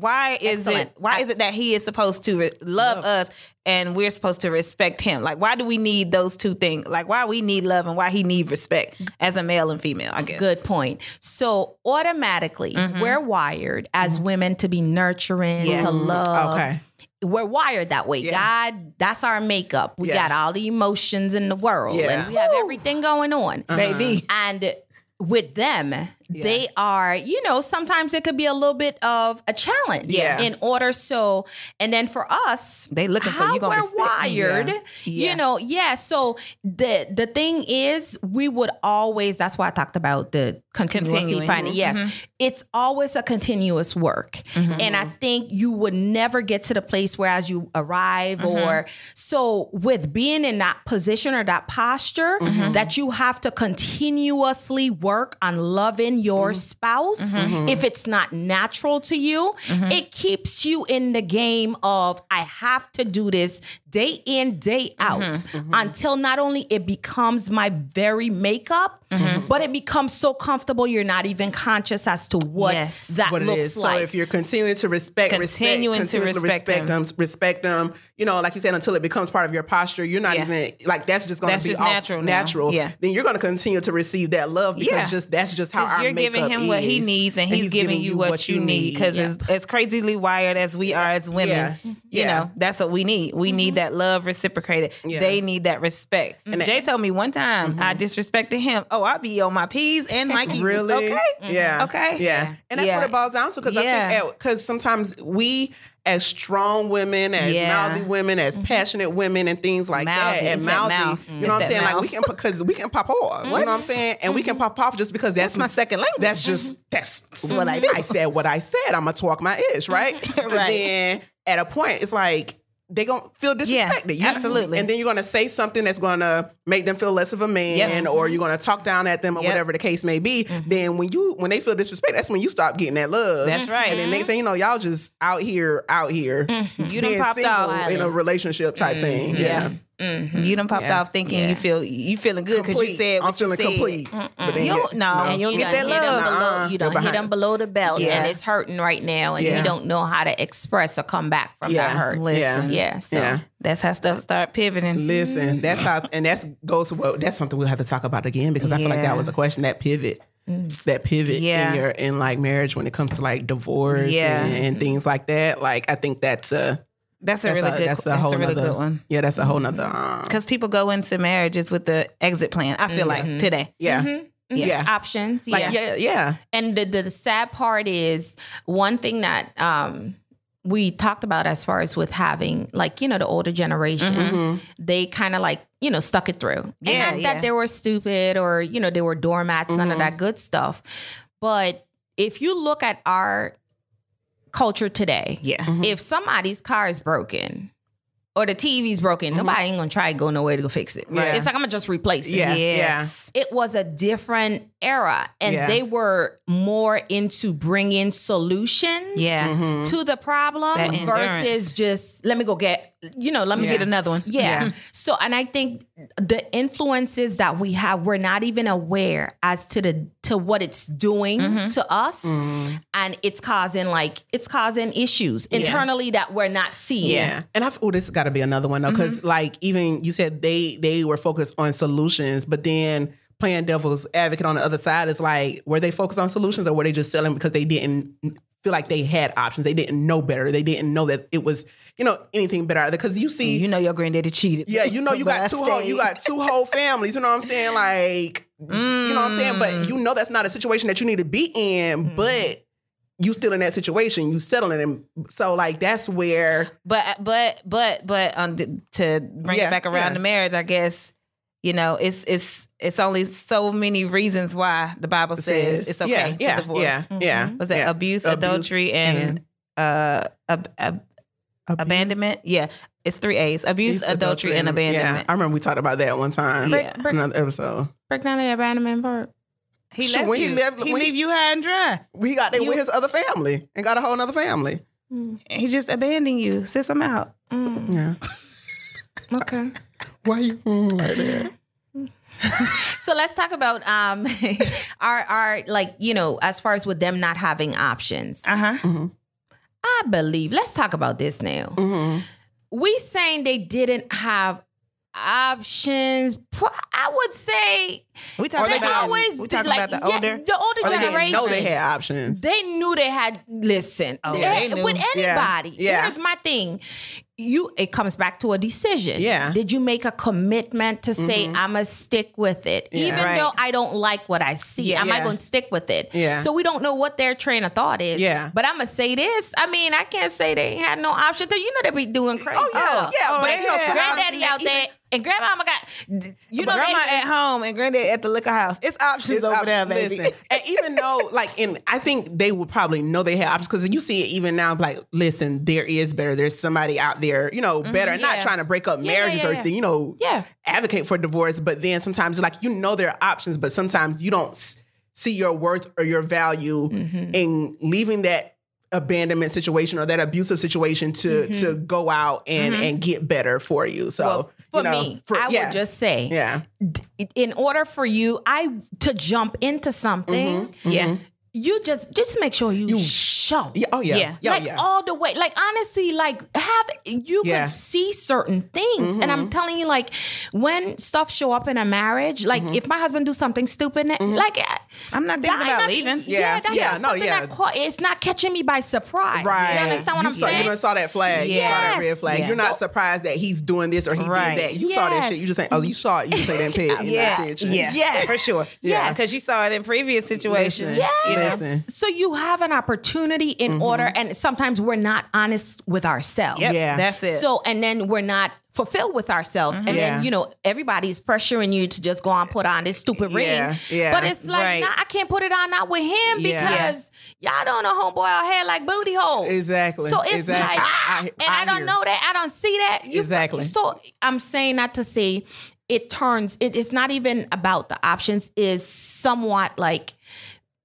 Speaker 2: why is
Speaker 3: Excellent.
Speaker 2: it? Why is it that he is supposed to re- love, us and we're supposed to respect him? Like, why do we need those two things? Like, why we need love and why he need respect as a male and female? I guess.
Speaker 3: Good point. So automatically,
Speaker 1: Mm-hmm.
Speaker 3: we're wired as women to be nurturing,
Speaker 2: Yeah.
Speaker 3: to love.
Speaker 1: Okay.
Speaker 3: We're wired that way.
Speaker 1: Yeah.
Speaker 3: God, that's our makeup. We
Speaker 1: Yeah.
Speaker 3: got all the emotions in the world, and we have everything going on,
Speaker 2: baby.
Speaker 3: And with them, they are, you know, sometimes it could be a little bit of a challenge.
Speaker 1: Yeah.
Speaker 3: In order so, and then for us,
Speaker 2: They looking for you
Speaker 3: we're wired,
Speaker 1: Yeah.
Speaker 2: Yeah.
Speaker 3: you know, yeah. So the the thing is, we would always. That's why I talked about the continuously finding. Yes, mm-hmm. it's always a continuous work, mm-hmm. and I think you would never get to the place where as you arrive mm-hmm. or so with being in that position or that posture that you have to continuously work on loving your mm-hmm. spouse mm-hmm. if it's not natural to you mm-hmm. it keeps you in the game of i have to do this day in day out mm-hmm. Mm-hmm. until not only it becomes my very makeup mm-hmm. but it becomes so comfortable you're not even conscious as to what
Speaker 2: Yes.
Speaker 3: that
Speaker 1: what
Speaker 3: looks
Speaker 1: is.
Speaker 3: like
Speaker 1: So if you're continuing to respect,
Speaker 2: Continuing
Speaker 1: respect,
Speaker 2: to
Speaker 1: continuously
Speaker 2: respect
Speaker 1: respect
Speaker 2: them.
Speaker 1: them, respect them, you know, like you said, until it becomes part of your posture, you're not
Speaker 2: Yeah.
Speaker 1: even like that's just going to be
Speaker 2: just
Speaker 1: off-
Speaker 2: natural.
Speaker 1: Natural,
Speaker 2: Yeah.
Speaker 1: Then you're going to continue to receive that love because
Speaker 2: Yeah.
Speaker 1: just that's just how our
Speaker 2: you're giving
Speaker 1: makeup
Speaker 2: him what he needs, and, he's, giving you what, you need. Because
Speaker 1: Yeah.
Speaker 2: as, as crazily wired as we are as women,
Speaker 1: Yeah.
Speaker 2: you know, that's what we need. We need that love reciprocated.
Speaker 1: Yeah.
Speaker 2: They need that respect.
Speaker 1: And
Speaker 2: Jay told me one time mm-hmm. I disrespected him. Oh, I'll be on my P's and my Q's.
Speaker 1: Really?
Speaker 2: Okay. Mm-hmm.
Speaker 1: Yeah.
Speaker 2: Okay.
Speaker 1: Yeah. And that's
Speaker 2: Yeah.
Speaker 1: what it boils down to because
Speaker 2: Yeah.
Speaker 1: I think because sometimes we as strong women, as
Speaker 2: Yeah. Mm-hmm.
Speaker 1: mouthy women, as mm-hmm. passionate women, and things like
Speaker 2: Mouthy.
Speaker 1: that, and
Speaker 2: It's that
Speaker 1: mouthy,
Speaker 2: mouth.
Speaker 1: you know what I'm
Speaker 2: that
Speaker 1: saying? Like we
Speaker 2: mouth.
Speaker 1: can because we can pop off. You know what I'm saying? And we can pop off just because that's,
Speaker 2: That's my second language.
Speaker 1: That's just that's,
Speaker 2: what I do.
Speaker 1: I said what I said. I'm gonna talk my ish, right? But then at a point, it's like. They gonna feel
Speaker 2: Yeah,
Speaker 1: disrespected. You-
Speaker 2: absolutely.
Speaker 1: And then you're gonna say something that's gonna make them feel less of a man,
Speaker 2: Yep.
Speaker 1: or you're gonna talk down at them, or
Speaker 2: Yep.
Speaker 1: whatever the case may be. Mm-hmm. Then when you when they feel disrespect, that's when you stop getting that love.
Speaker 2: That's right.
Speaker 1: And then they say, you know, y'all just out here, out here, mm-hmm.
Speaker 2: You done popped off.
Speaker 1: in a relationship type mm-hmm. thing. Yeah, Mm-hmm.
Speaker 2: You done popped
Speaker 1: Yeah.
Speaker 2: off thinking you feel you feeling good because you
Speaker 1: complete.
Speaker 2: said
Speaker 1: I'm
Speaker 2: what you
Speaker 1: feeling
Speaker 2: said.
Speaker 1: complete. But then
Speaker 2: You don't- no.
Speaker 3: And
Speaker 2: You don't get
Speaker 3: done
Speaker 2: that
Speaker 3: hit 'em
Speaker 2: love.
Speaker 3: Below,
Speaker 1: Nuh-uh.
Speaker 3: you don't
Speaker 1: They're
Speaker 3: hit them below the belt,
Speaker 2: Yeah.
Speaker 3: and it's hurting right now, and
Speaker 1: Yeah.
Speaker 3: you don't know how to express or come back from
Speaker 1: Yeah.
Speaker 3: that hurt.
Speaker 2: Listen.
Speaker 3: Yeah, so
Speaker 1: yeah.
Speaker 2: That's how stuff start pivoting.
Speaker 1: Listen, mm. that's how, and that's goes to what that's something we'll have to talk about again because I feel like that was a question that pivot, mm. that pivot
Speaker 2: Yeah.
Speaker 1: in your in like marriage when it comes to like divorce
Speaker 2: Yeah.
Speaker 1: and, and things like that. Like I think that's a
Speaker 2: That's a
Speaker 1: that's
Speaker 2: really
Speaker 1: a,
Speaker 2: good.
Speaker 1: that's a
Speaker 2: That's
Speaker 1: whole
Speaker 2: a really
Speaker 1: nother,
Speaker 2: good one.
Speaker 1: Yeah, that's a whole nother. Um,
Speaker 2: Because people go into marriages with the exit plan. I feel like today.
Speaker 1: yeah,
Speaker 3: Mm-hmm.
Speaker 1: yeah,
Speaker 3: options.
Speaker 1: like
Speaker 3: yeah.
Speaker 1: yeah, yeah.
Speaker 3: And the, the sad part is one thing that um, we talked about as far as with having like you know the older generation,
Speaker 1: Mhm.
Speaker 3: they kind of like you know stuck it through.
Speaker 2: Yeah,
Speaker 3: and not
Speaker 2: yeah.
Speaker 3: that they were stupid or you know they were doormats, none of that good stuff. But if you look at our culture today,
Speaker 2: Yeah.
Speaker 1: Mhm.
Speaker 3: if somebody's car is broken or the TV's broken, nobody ain't gonna try to go nowhere to go fix it.
Speaker 1: Yeah.
Speaker 3: It's like I'm gonna just replace it
Speaker 1: Yeah,
Speaker 2: Yes.
Speaker 3: it was a different era and
Speaker 1: Yeah.
Speaker 3: they were more into bringing solutions
Speaker 2: Yeah.
Speaker 1: Mhm.
Speaker 3: to the problem versus just let me go get you know let me
Speaker 1: Yeah.
Speaker 3: get
Speaker 2: Get another one.
Speaker 3: yeah.
Speaker 1: Yeah.
Speaker 3: So, and I think the influences that we have, we're not even aware as to the to what it's doing
Speaker 2: Mm-hmm.
Speaker 3: to us,
Speaker 1: Mhm.
Speaker 3: and it's causing like it's causing issues internally that we're not seeing.
Speaker 1: Yeah, and I oh, this got to be another one though, because like even you said they they were focused on solutions, but then playing devil's advocate on the other side is like were they focused on solutions or were they just selling because they didn't feel like they had options? They didn't know better. They didn't know that it was you know anything better either. because you see.
Speaker 2: You know your granddaddy cheated.
Speaker 1: yeah, you know you got two whole you got two whole families. You know what I'm saying? Like you know what I'm saying?
Speaker 2: Mm.
Speaker 1: But you know that's not a situation that you need to be in. But you still in that situation. You settling and so like that's where
Speaker 2: But but but but um, to bring
Speaker 1: Yeah,
Speaker 2: it back around
Speaker 1: yeah.
Speaker 2: to marriage, I guess you know it's it's it's only so many reasons why the Bible says, it's okay
Speaker 1: yeah,
Speaker 2: to
Speaker 1: yeah,
Speaker 2: divorce.
Speaker 1: Yeah, yeah.
Speaker 2: Was it
Speaker 1: yeah.
Speaker 2: abuse,
Speaker 1: Abuse
Speaker 2: adultery, and, uh ab- ab- abandonment? Yeah, it's three A's: abuse,
Speaker 1: Abuse,
Speaker 2: adultery, and abandonment.
Speaker 1: Yeah,
Speaker 2: abandonment.
Speaker 1: I remember we talked about that one time.
Speaker 2: Yeah.
Speaker 3: Break-
Speaker 1: Another episode.
Speaker 3: break down the abandonment part.
Speaker 2: He
Speaker 1: Sure,
Speaker 2: left
Speaker 1: when he
Speaker 2: you.
Speaker 1: left-
Speaker 2: he
Speaker 1: when he-
Speaker 2: leave you high and dry.
Speaker 1: We got there
Speaker 2: You-
Speaker 1: with his other family and got a whole other family.
Speaker 2: He just abandoned you. Sis, I'm out.
Speaker 3: Mm,
Speaker 1: Yeah.
Speaker 3: okay.
Speaker 1: Why you mm, like that?
Speaker 3: So let's talk about um our our like you know as far as with them not having options.
Speaker 2: Uh huh.
Speaker 3: I believe. Let's talk about this now.
Speaker 1: Mm-hmm.
Speaker 3: We saying they didn't have options. I would say
Speaker 2: We
Speaker 1: Or
Speaker 2: talking
Speaker 1: they
Speaker 3: they
Speaker 2: about
Speaker 3: always
Speaker 2: we talking
Speaker 3: like
Speaker 2: about the
Speaker 3: yeah,
Speaker 2: older.
Speaker 3: the older
Speaker 1: Or they
Speaker 3: generation.
Speaker 1: didn't know they had options.
Speaker 3: They knew they had. Listen,
Speaker 2: Oh,
Speaker 3: they-
Speaker 2: they knew.
Speaker 3: with
Speaker 1: Yeah,
Speaker 3: anybody.
Speaker 1: yeah.
Speaker 3: Here's my thing. You it comes back to a decision.
Speaker 1: Yeah.
Speaker 3: Did you make a commitment to say mm-hmm. I'm gonna stick with it,
Speaker 1: Yeah.
Speaker 3: even
Speaker 2: Right.
Speaker 3: though I don't like what I see? Am I going to stick with it?
Speaker 1: Yeah.
Speaker 3: So we don't know what their train of thought is.
Speaker 1: Yeah.
Speaker 3: But I'm gonna say this. I mean, I can't say they ain't had no option. You know they be doing crazy.
Speaker 1: Oh, yeah,
Speaker 3: stuff.
Speaker 1: yeah,
Speaker 2: Oh,
Speaker 1: but
Speaker 2: they
Speaker 1: you know,
Speaker 2: have.
Speaker 1: sometimes
Speaker 3: Granddaddy out
Speaker 1: even-
Speaker 3: there and grandmama got. You know
Speaker 2: But grandma
Speaker 3: they,
Speaker 2: at home and granddad at the liquor house. It's options
Speaker 1: It's
Speaker 2: over
Speaker 1: options.
Speaker 2: there, baby.
Speaker 1: Listen, and even though, like, and I think they would probably know they have options because you see it even now. Like, listen, there is better. There's somebody out there, you know, better. Not
Speaker 3: yeah.
Speaker 1: trying to break up
Speaker 3: Yeah,
Speaker 1: marriages
Speaker 3: yeah,
Speaker 1: or you know,
Speaker 3: Yeah.
Speaker 1: advocate for divorce. But then sometimes, like, you know, there are options, but sometimes you don't s- see your worth or your value
Speaker 3: Mm-hmm.
Speaker 1: in leaving that abandonment situation or that abusive situation to to go out and and get better for you. So
Speaker 3: Mm-hmm. Well, for
Speaker 1: you know,
Speaker 3: me,
Speaker 1: for-
Speaker 3: I
Speaker 1: yeah,
Speaker 3: would just say,
Speaker 1: yeah,
Speaker 3: in order for you, I to jump into something,
Speaker 2: Yeah.
Speaker 3: You just just make sure you, show.
Speaker 1: yeah, oh yeah,
Speaker 2: Yeah.
Speaker 1: yeah,
Speaker 3: like
Speaker 1: yeah.
Speaker 3: all the way. Like honestly, like have you
Speaker 1: Yeah.
Speaker 3: can see certain things, and I'm mm-hmm. telling you, like when stuff show up in a marriage, like mm-hmm. if my husband do something stupid, mm-hmm. like
Speaker 2: I'm not thinking
Speaker 3: that
Speaker 2: about
Speaker 3: not-
Speaker 2: leaving.
Speaker 3: Yeah,
Speaker 1: Yeah,
Speaker 3: that's
Speaker 1: yeah, no, yeah.
Speaker 3: that caught, it's not catching me by surprise.
Speaker 1: Right.
Speaker 3: You understand what
Speaker 1: you
Speaker 3: I'm
Speaker 1: saw,
Speaker 3: saying?
Speaker 1: You done saw that flag. You saw that red flag.
Speaker 2: Yeah.
Speaker 1: You're not
Speaker 3: So-
Speaker 1: surprised that he's doing this or he
Speaker 2: Right.
Speaker 1: did that. You saw that shit. You just saying, oh, you saw it. You just say that pay any
Speaker 2: Yeah,
Speaker 1: attention.
Speaker 2: yeah, for sure.
Speaker 1: Yeah.
Speaker 2: because you saw it in previous situations.
Speaker 1: Listen,
Speaker 2: you know?
Speaker 1: Listen.
Speaker 3: So you have an opportunity in mm-hmm. order, and sometimes we're not honest with ourselves.
Speaker 2: Yep,
Speaker 1: Yeah.
Speaker 2: that's it.
Speaker 3: So and then we're not fulfilled with ourselves, and
Speaker 1: Yeah.
Speaker 3: then mm-hmm. you know everybody's pressuring you to just go on put on this stupid
Speaker 1: Yeah,
Speaker 3: ring.
Speaker 1: yeah.
Speaker 3: But it's like
Speaker 2: Right.
Speaker 3: nah, I can't put it on not with him
Speaker 1: Yeah.
Speaker 3: because y'all don't know homeboy out here like booty holes.
Speaker 1: Exactly.
Speaker 3: So it's
Speaker 1: Exactly.
Speaker 3: like,
Speaker 1: I-
Speaker 3: and
Speaker 1: I
Speaker 3: I, don't know that. I don't see that. You-
Speaker 1: Exactly.
Speaker 3: So I'm saying not to say it turns. It, it's not even about the options. Is somewhat like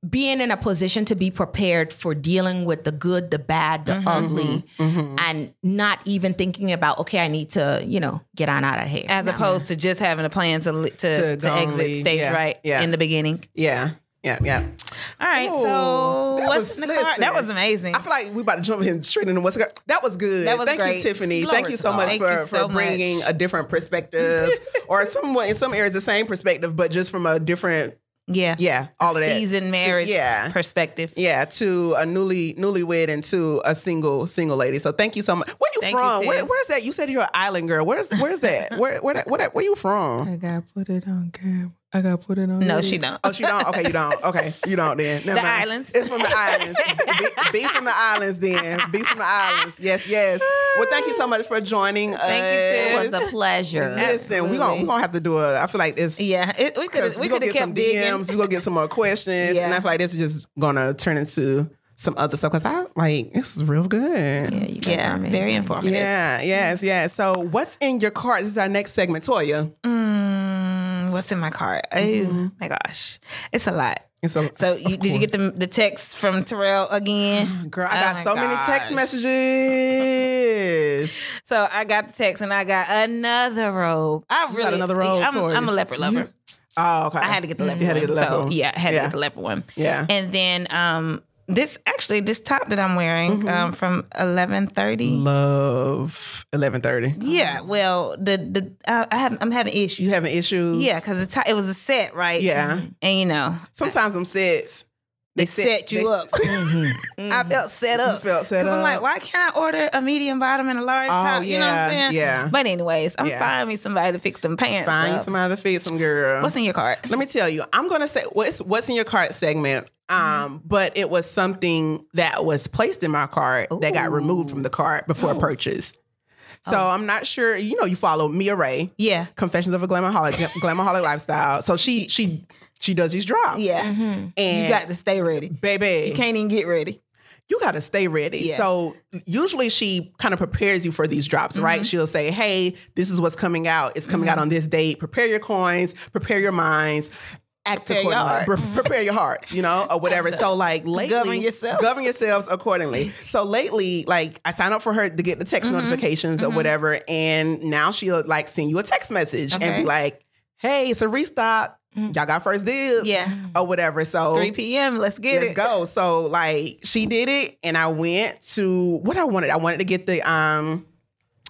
Speaker 3: being in a position to be prepared for dealing with the good, the bad, the ugly,
Speaker 1: Mm-hmm.
Speaker 3: and not even thinking about okay, I need to you know get on out of here.
Speaker 2: As
Speaker 3: No.
Speaker 2: opposed to just having a plan to to,
Speaker 1: To
Speaker 2: to, exit
Speaker 1: leave.
Speaker 2: stage
Speaker 1: Yeah,
Speaker 2: right
Speaker 1: yeah.
Speaker 2: in the beginning.
Speaker 1: Yeah. Yeah. Yeah.
Speaker 2: All right,
Speaker 1: Ooh,
Speaker 2: so
Speaker 1: that
Speaker 2: what's
Speaker 1: was-
Speaker 2: in the card?
Speaker 1: listen,
Speaker 2: That was amazing.
Speaker 1: I feel like we about to jump in straight into what's the car. that was good.
Speaker 2: That was
Speaker 1: Thank
Speaker 2: great.
Speaker 1: you, Tiffany.
Speaker 3: Glory
Speaker 1: Thank you so much for,
Speaker 2: you
Speaker 1: for bringing
Speaker 2: much.
Speaker 1: a different perspective, or somewhat in some areas the same perspective, but just from a different
Speaker 2: yeah,
Speaker 1: yeah, all of that
Speaker 2: seasoned
Speaker 1: Se-
Speaker 2: marriage
Speaker 1: yeah.
Speaker 2: perspective.
Speaker 1: Yeah, to a newly newlywed and to a single single lady. So thank you so much. Where you
Speaker 2: Thank
Speaker 1: from?
Speaker 2: Tiff.
Speaker 1: Where, where's that? You said you're an island girl. Where's where's that? Where where that, where, that, where you from?
Speaker 4: I gotta put it on cam. I gotta put it on.
Speaker 2: No, she don't.
Speaker 1: Oh, she don't. Okay, you don't. Okay, you don't. Then Never
Speaker 2: The
Speaker 1: mind.
Speaker 2: islands.
Speaker 1: It's from the islands. be, be from the islands. Then be from the islands. Yes, yes. Well, thank you so much for joining us.
Speaker 2: Thank you,
Speaker 3: it was a pleasure.
Speaker 1: Listen, we gonna we gonna have to do a. I feel like this.
Speaker 2: Yeah, it, we could we
Speaker 1: we
Speaker 2: could have
Speaker 1: get some
Speaker 2: digging.
Speaker 1: DMs. We gonna get some more questions,
Speaker 2: Yeah.
Speaker 1: and I feel like this is just gonna turn into some other stuff. Cause I like this is real good.
Speaker 3: Yeah, you guys
Speaker 2: Yeah,
Speaker 3: are
Speaker 2: very informative.
Speaker 1: Yeah, yes, yes. So, what's in your cart? This is our next segment, Toya.
Speaker 2: Mm, what's in my cart? Oh mm-hmm. my gosh, it's a lot.
Speaker 1: A,
Speaker 2: So you, did you get the the text from Terrell again?
Speaker 1: girl? I
Speaker 2: Oh
Speaker 1: got so many text messages.
Speaker 2: So I got the text and I got another robe. I really got
Speaker 1: another robe,
Speaker 2: I'm, I'm a leopard mm-hmm. lover.
Speaker 1: Oh, okay.
Speaker 2: I had to get the mm-hmm. leopard
Speaker 1: You had to get the leopard
Speaker 2: so
Speaker 1: one.
Speaker 2: yeah, I had to get the leopard one.
Speaker 1: Yeah.
Speaker 2: And then um this actually this top that I'm wearing
Speaker 1: Mm-hmm.
Speaker 2: um from 11:30.
Speaker 1: Love eleven thirty.
Speaker 2: Yeah, well, the the uh, I have I'm having issues.
Speaker 1: You having issues?
Speaker 2: Yeah, because it, it was a set, right?
Speaker 1: Yeah.
Speaker 2: and you know
Speaker 1: Sometimes I, them sets
Speaker 2: they set you
Speaker 1: they-
Speaker 2: up. I felt set
Speaker 1: You
Speaker 2: up.
Speaker 1: felt set
Speaker 2: 'Cause I'm like, why can't I order a medium bottom and a large
Speaker 1: Oh,
Speaker 2: top? You know what I'm saying?
Speaker 1: yeah.
Speaker 2: But anyways, I'm
Speaker 1: Yeah.
Speaker 2: finding me somebody to fix them pants.
Speaker 1: Find
Speaker 2: up.
Speaker 1: somebody to feed some girl.
Speaker 2: What's in your cart?
Speaker 1: Let me tell you, I'm gonna say what's what's in your cart segment.
Speaker 2: Mm-hmm.
Speaker 1: Um, but it was something that was placed in my cart that got removed from the cart before purchase. So
Speaker 2: Oh.
Speaker 1: I'm not sure. You know, you follow Mia Ray,
Speaker 2: Yeah.
Speaker 1: Confessions of a Glamaholic, Glamaholic Lifestyle. So she she she does these drops.
Speaker 2: Yeah.
Speaker 1: and
Speaker 2: You got to stay ready.
Speaker 1: baby,
Speaker 2: You can't even get ready.
Speaker 1: you got to stay ready.
Speaker 2: Yeah.
Speaker 1: So usually she kind of prepares you for these drops,
Speaker 2: Mm-hmm.
Speaker 1: right? She'll say, "Hey, this is what's coming out. It's coming out on this date. Prepare your coins. Prepare your minds." Act
Speaker 2: Prepare your
Speaker 1: accordingly.
Speaker 2: heart.
Speaker 1: Prepare your hearts, you know, or whatever. So like lately,
Speaker 2: Govern yourself.
Speaker 1: govern yourselves accordingly. So lately, like I signed up for her to get the
Speaker 2: Mm-hmm.
Speaker 1: text notifications or whatever, and now she'll like send you a text message and be like, "Hey, it's a restock. Y'all got first dibs,
Speaker 2: Yeah.
Speaker 1: or whatever." So
Speaker 2: 3 p.m. Let's get
Speaker 1: Let's
Speaker 2: it.
Speaker 1: go. So like she did it and I went to what I wanted. I wanted to get the um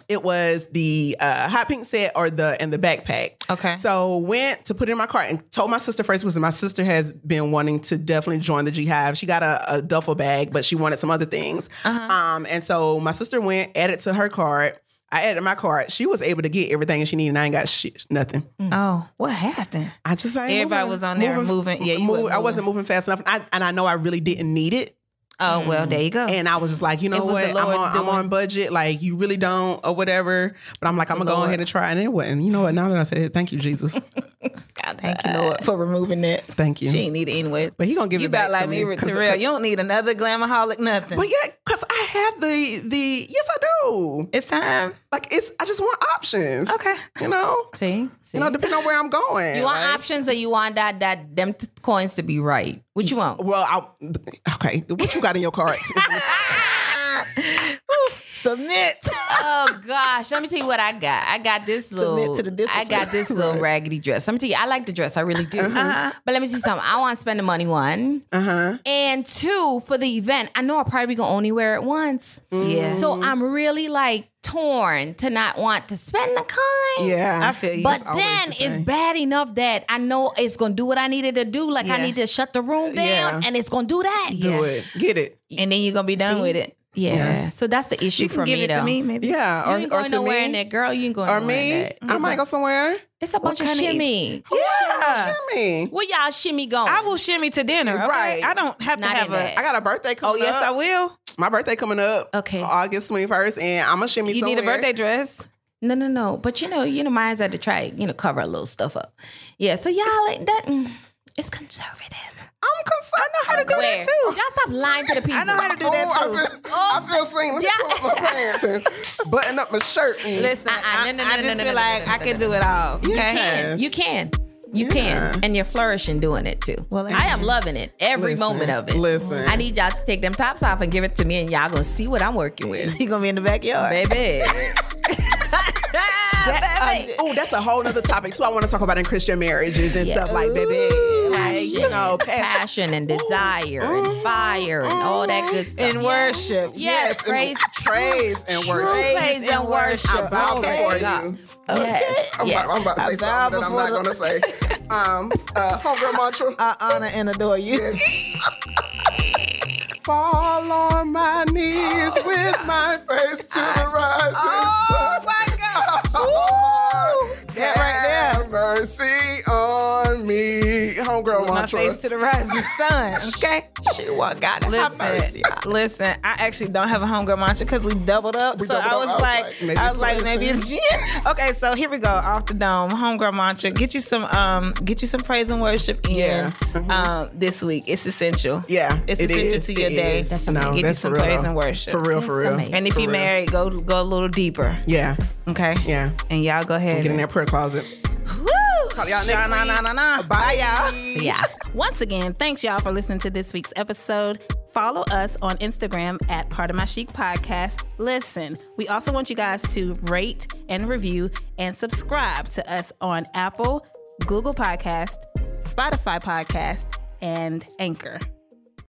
Speaker 1: it was the uh hot pink set or the and the backpack.
Speaker 2: Okay.
Speaker 1: So went to put it in my cart and told my sister first because my sister has been wanting to definitely join the G Hive. She got a, a duffel bag, but she wanted some other things.
Speaker 2: Uh-huh.
Speaker 1: Um and so my sister went, added to her cart. I added my card. She was able to get everything she needed. and I ain't got shit, nothing.
Speaker 2: Oh, what happened?
Speaker 1: I just ain't
Speaker 2: Everybody
Speaker 1: moving-
Speaker 2: was on there moving. Yeah, you wasn't
Speaker 1: I wasn't moving fast enough, I, and I know I really didn't need it.
Speaker 2: Oh well, mm-hmm. there you go.
Speaker 1: And I was just like, you know what? I'm on, I'm on budget. Like you really don't, or whatever. But I'm like, I'm gonna go
Speaker 2: Lord.
Speaker 1: ahead and try. And it wasn't. You know what? Now that I said it, thank you, Jesus.
Speaker 2: God, thank you, Lord, for removing that.
Speaker 1: Thank you.
Speaker 2: She ain't need it anyway.
Speaker 1: But he gonna give
Speaker 2: you
Speaker 1: it back
Speaker 2: like
Speaker 1: to
Speaker 2: me,
Speaker 1: me,
Speaker 2: Terrell. You don't need another glamaholic nothing.
Speaker 1: But yeah, cause I have the the yes, I do.
Speaker 2: it's time.
Speaker 1: Like it's, I just want options.
Speaker 2: Okay.
Speaker 1: You know,
Speaker 3: See, see.
Speaker 1: you know, depending on where I'm going.
Speaker 3: you want options or you want that that them t- coins to be right? What you want?
Speaker 1: Well, I, okay. What you got in your cart?
Speaker 2: Submit.
Speaker 3: oh gosh, let me tell you what I got. I got this
Speaker 2: Submit
Speaker 3: little.
Speaker 2: to the discipline.
Speaker 3: I got this little raggedy dress. Let me tell you, I like the dress. I really do.
Speaker 2: Uh-huh.
Speaker 3: But let me see something. I want to spend the money. One
Speaker 1: uh huh.
Speaker 3: and two for the event. I know I probably gonna only wear it once.
Speaker 2: Yeah.
Speaker 3: So I'm really like torn to not want to spend the coin.
Speaker 1: Yeah.
Speaker 2: I feel you.
Speaker 3: But
Speaker 1: always
Speaker 3: then
Speaker 1: the
Speaker 3: it's bad enough that I know it's gonna do what I needed to do. Like I need to shut the room down,
Speaker 1: Yeah.
Speaker 3: and it's gonna do that.
Speaker 1: Do
Speaker 2: Yeah.
Speaker 1: it. Get it.
Speaker 2: and then you're gonna be done
Speaker 3: See?
Speaker 2: with it.
Speaker 3: Yeah.
Speaker 1: Yeah.
Speaker 3: So that's the issue
Speaker 2: You can
Speaker 3: for
Speaker 2: give
Speaker 3: me
Speaker 2: it
Speaker 3: though.
Speaker 2: to me, maybe.
Speaker 1: Yeah.
Speaker 3: You
Speaker 1: Or,
Speaker 3: ain't
Speaker 1: or
Speaker 3: going
Speaker 1: to
Speaker 3: nowhere
Speaker 1: me.
Speaker 3: in that, girl. You ain't going
Speaker 1: Or
Speaker 3: nowhere in
Speaker 1: me.
Speaker 3: that.
Speaker 1: I might go somewhere.
Speaker 3: It's a bunch of
Speaker 2: kind of-
Speaker 3: shimmy.
Speaker 2: Yeah.
Speaker 1: Shimmy.
Speaker 3: Where y'all shimmy going?
Speaker 2: I will shimmy to dinner. Okay?
Speaker 1: Right.
Speaker 2: I don't have to have
Speaker 3: in
Speaker 2: a.
Speaker 3: that.
Speaker 1: I got a birthday coming. Up.
Speaker 2: Oh yes,
Speaker 1: up.
Speaker 2: I will.
Speaker 1: My birthday coming up.
Speaker 3: Okay.
Speaker 1: August 21st, and I'm gonna shimmy
Speaker 2: You need a birthday dress.
Speaker 3: No, no, no. But you know, you know, mine's had to try, you know, cover a little stuff up. Yeah. So y'all like that. mm, It's conservative.
Speaker 1: I'm concerned. I know how to do
Speaker 3: Where?
Speaker 1: that too.
Speaker 3: Y'all stop lying to the people.
Speaker 2: I know how to do that
Speaker 1: Oh,
Speaker 2: too.
Speaker 1: I feel, I feel seen. Let me
Speaker 3: Yeah.
Speaker 1: pull up my pants and button up my shirt. And
Speaker 2: Listen,
Speaker 3: uh-uh,
Speaker 2: I,
Speaker 3: no, no,
Speaker 2: I
Speaker 3: no,
Speaker 2: just
Speaker 3: no, no,
Speaker 2: feel
Speaker 3: no,
Speaker 2: like
Speaker 3: no, no,
Speaker 2: I
Speaker 3: no,
Speaker 2: can
Speaker 3: no.
Speaker 2: do it all. Okay.
Speaker 1: can.
Speaker 3: You can. You
Speaker 1: Yeah.
Speaker 3: can. And you're flourishing doing it too.
Speaker 2: Well,
Speaker 3: I am loving it. Every
Speaker 1: Listen,
Speaker 3: moment of it.
Speaker 1: listen.
Speaker 3: I need y'all to take them tops off and give it to me and y'all gonna see what I'm working with.
Speaker 2: You gonna be in the backyard,
Speaker 3: Baby.
Speaker 1: oh, that's a whole nother topic too. I want to talk about in Christian marriages and
Speaker 3: Yeah.
Speaker 1: stuff like, baby, like you know, passion.
Speaker 3: passion and desire and fire and all that good stuff.
Speaker 2: in worship.
Speaker 3: Yes,
Speaker 1: and
Speaker 3: praise
Speaker 1: praise and worship.
Speaker 3: praise and worship.
Speaker 1: I bow
Speaker 3: Glory
Speaker 1: before
Speaker 3: to God.
Speaker 1: you.
Speaker 3: Yes,
Speaker 1: I'm,
Speaker 3: yes.
Speaker 1: about, I'm about to say
Speaker 2: I
Speaker 1: something that I'm not
Speaker 2: before
Speaker 1: going to say. Um, uh, homegirl mantra.
Speaker 2: I honor and adore you.
Speaker 1: Fall on my knees with my face to the rising
Speaker 2: Oh
Speaker 1: sun.
Speaker 2: That right
Speaker 1: have mercy on me. Homegirl
Speaker 2: My
Speaker 1: mantra.
Speaker 2: face to the rising sun. Okay.
Speaker 3: She what God have mercy.
Speaker 2: Listen, listen, I actually don't have a homegirl mantra because we doubled up.
Speaker 1: We
Speaker 2: so
Speaker 1: doubled
Speaker 2: I was
Speaker 1: I was
Speaker 2: like,
Speaker 1: like,
Speaker 2: I
Speaker 1: it's
Speaker 2: was like, maybe it's Jen. Okay, so here we go. Off the dome, homegirl mantra. Get you some, um, get you some praise and worship in,
Speaker 1: Yeah. Mhm.
Speaker 2: um, this week. It's essential.
Speaker 1: Yeah,
Speaker 2: it's
Speaker 1: it
Speaker 2: essential
Speaker 1: is,
Speaker 2: to your
Speaker 1: it
Speaker 2: day.
Speaker 1: is.
Speaker 3: That's
Speaker 1: no,
Speaker 3: amazing.
Speaker 2: Get you some praise
Speaker 1: though.
Speaker 2: and worship.
Speaker 1: For real, for real.
Speaker 2: And if you
Speaker 1: real.
Speaker 2: married, go go a little deeper.
Speaker 1: yeah,
Speaker 2: Okay.
Speaker 1: yeah.
Speaker 2: And y'all go ahead.
Speaker 1: Get in that prayer closet.
Speaker 2: Woo!
Speaker 1: Talk to y'all next
Speaker 2: Sha-na, na,
Speaker 1: week.
Speaker 2: na, na.
Speaker 1: Bye, y'all.
Speaker 3: Yeah.
Speaker 2: Once again, thanks y'all for listening to this week's episode. Follow us on Instagram at Pardon My Chic Podcast. Listen, we also want you guys to rate and review and subscribe to us on Apple, Google Podcast, Spotify Podcast, and Anchor.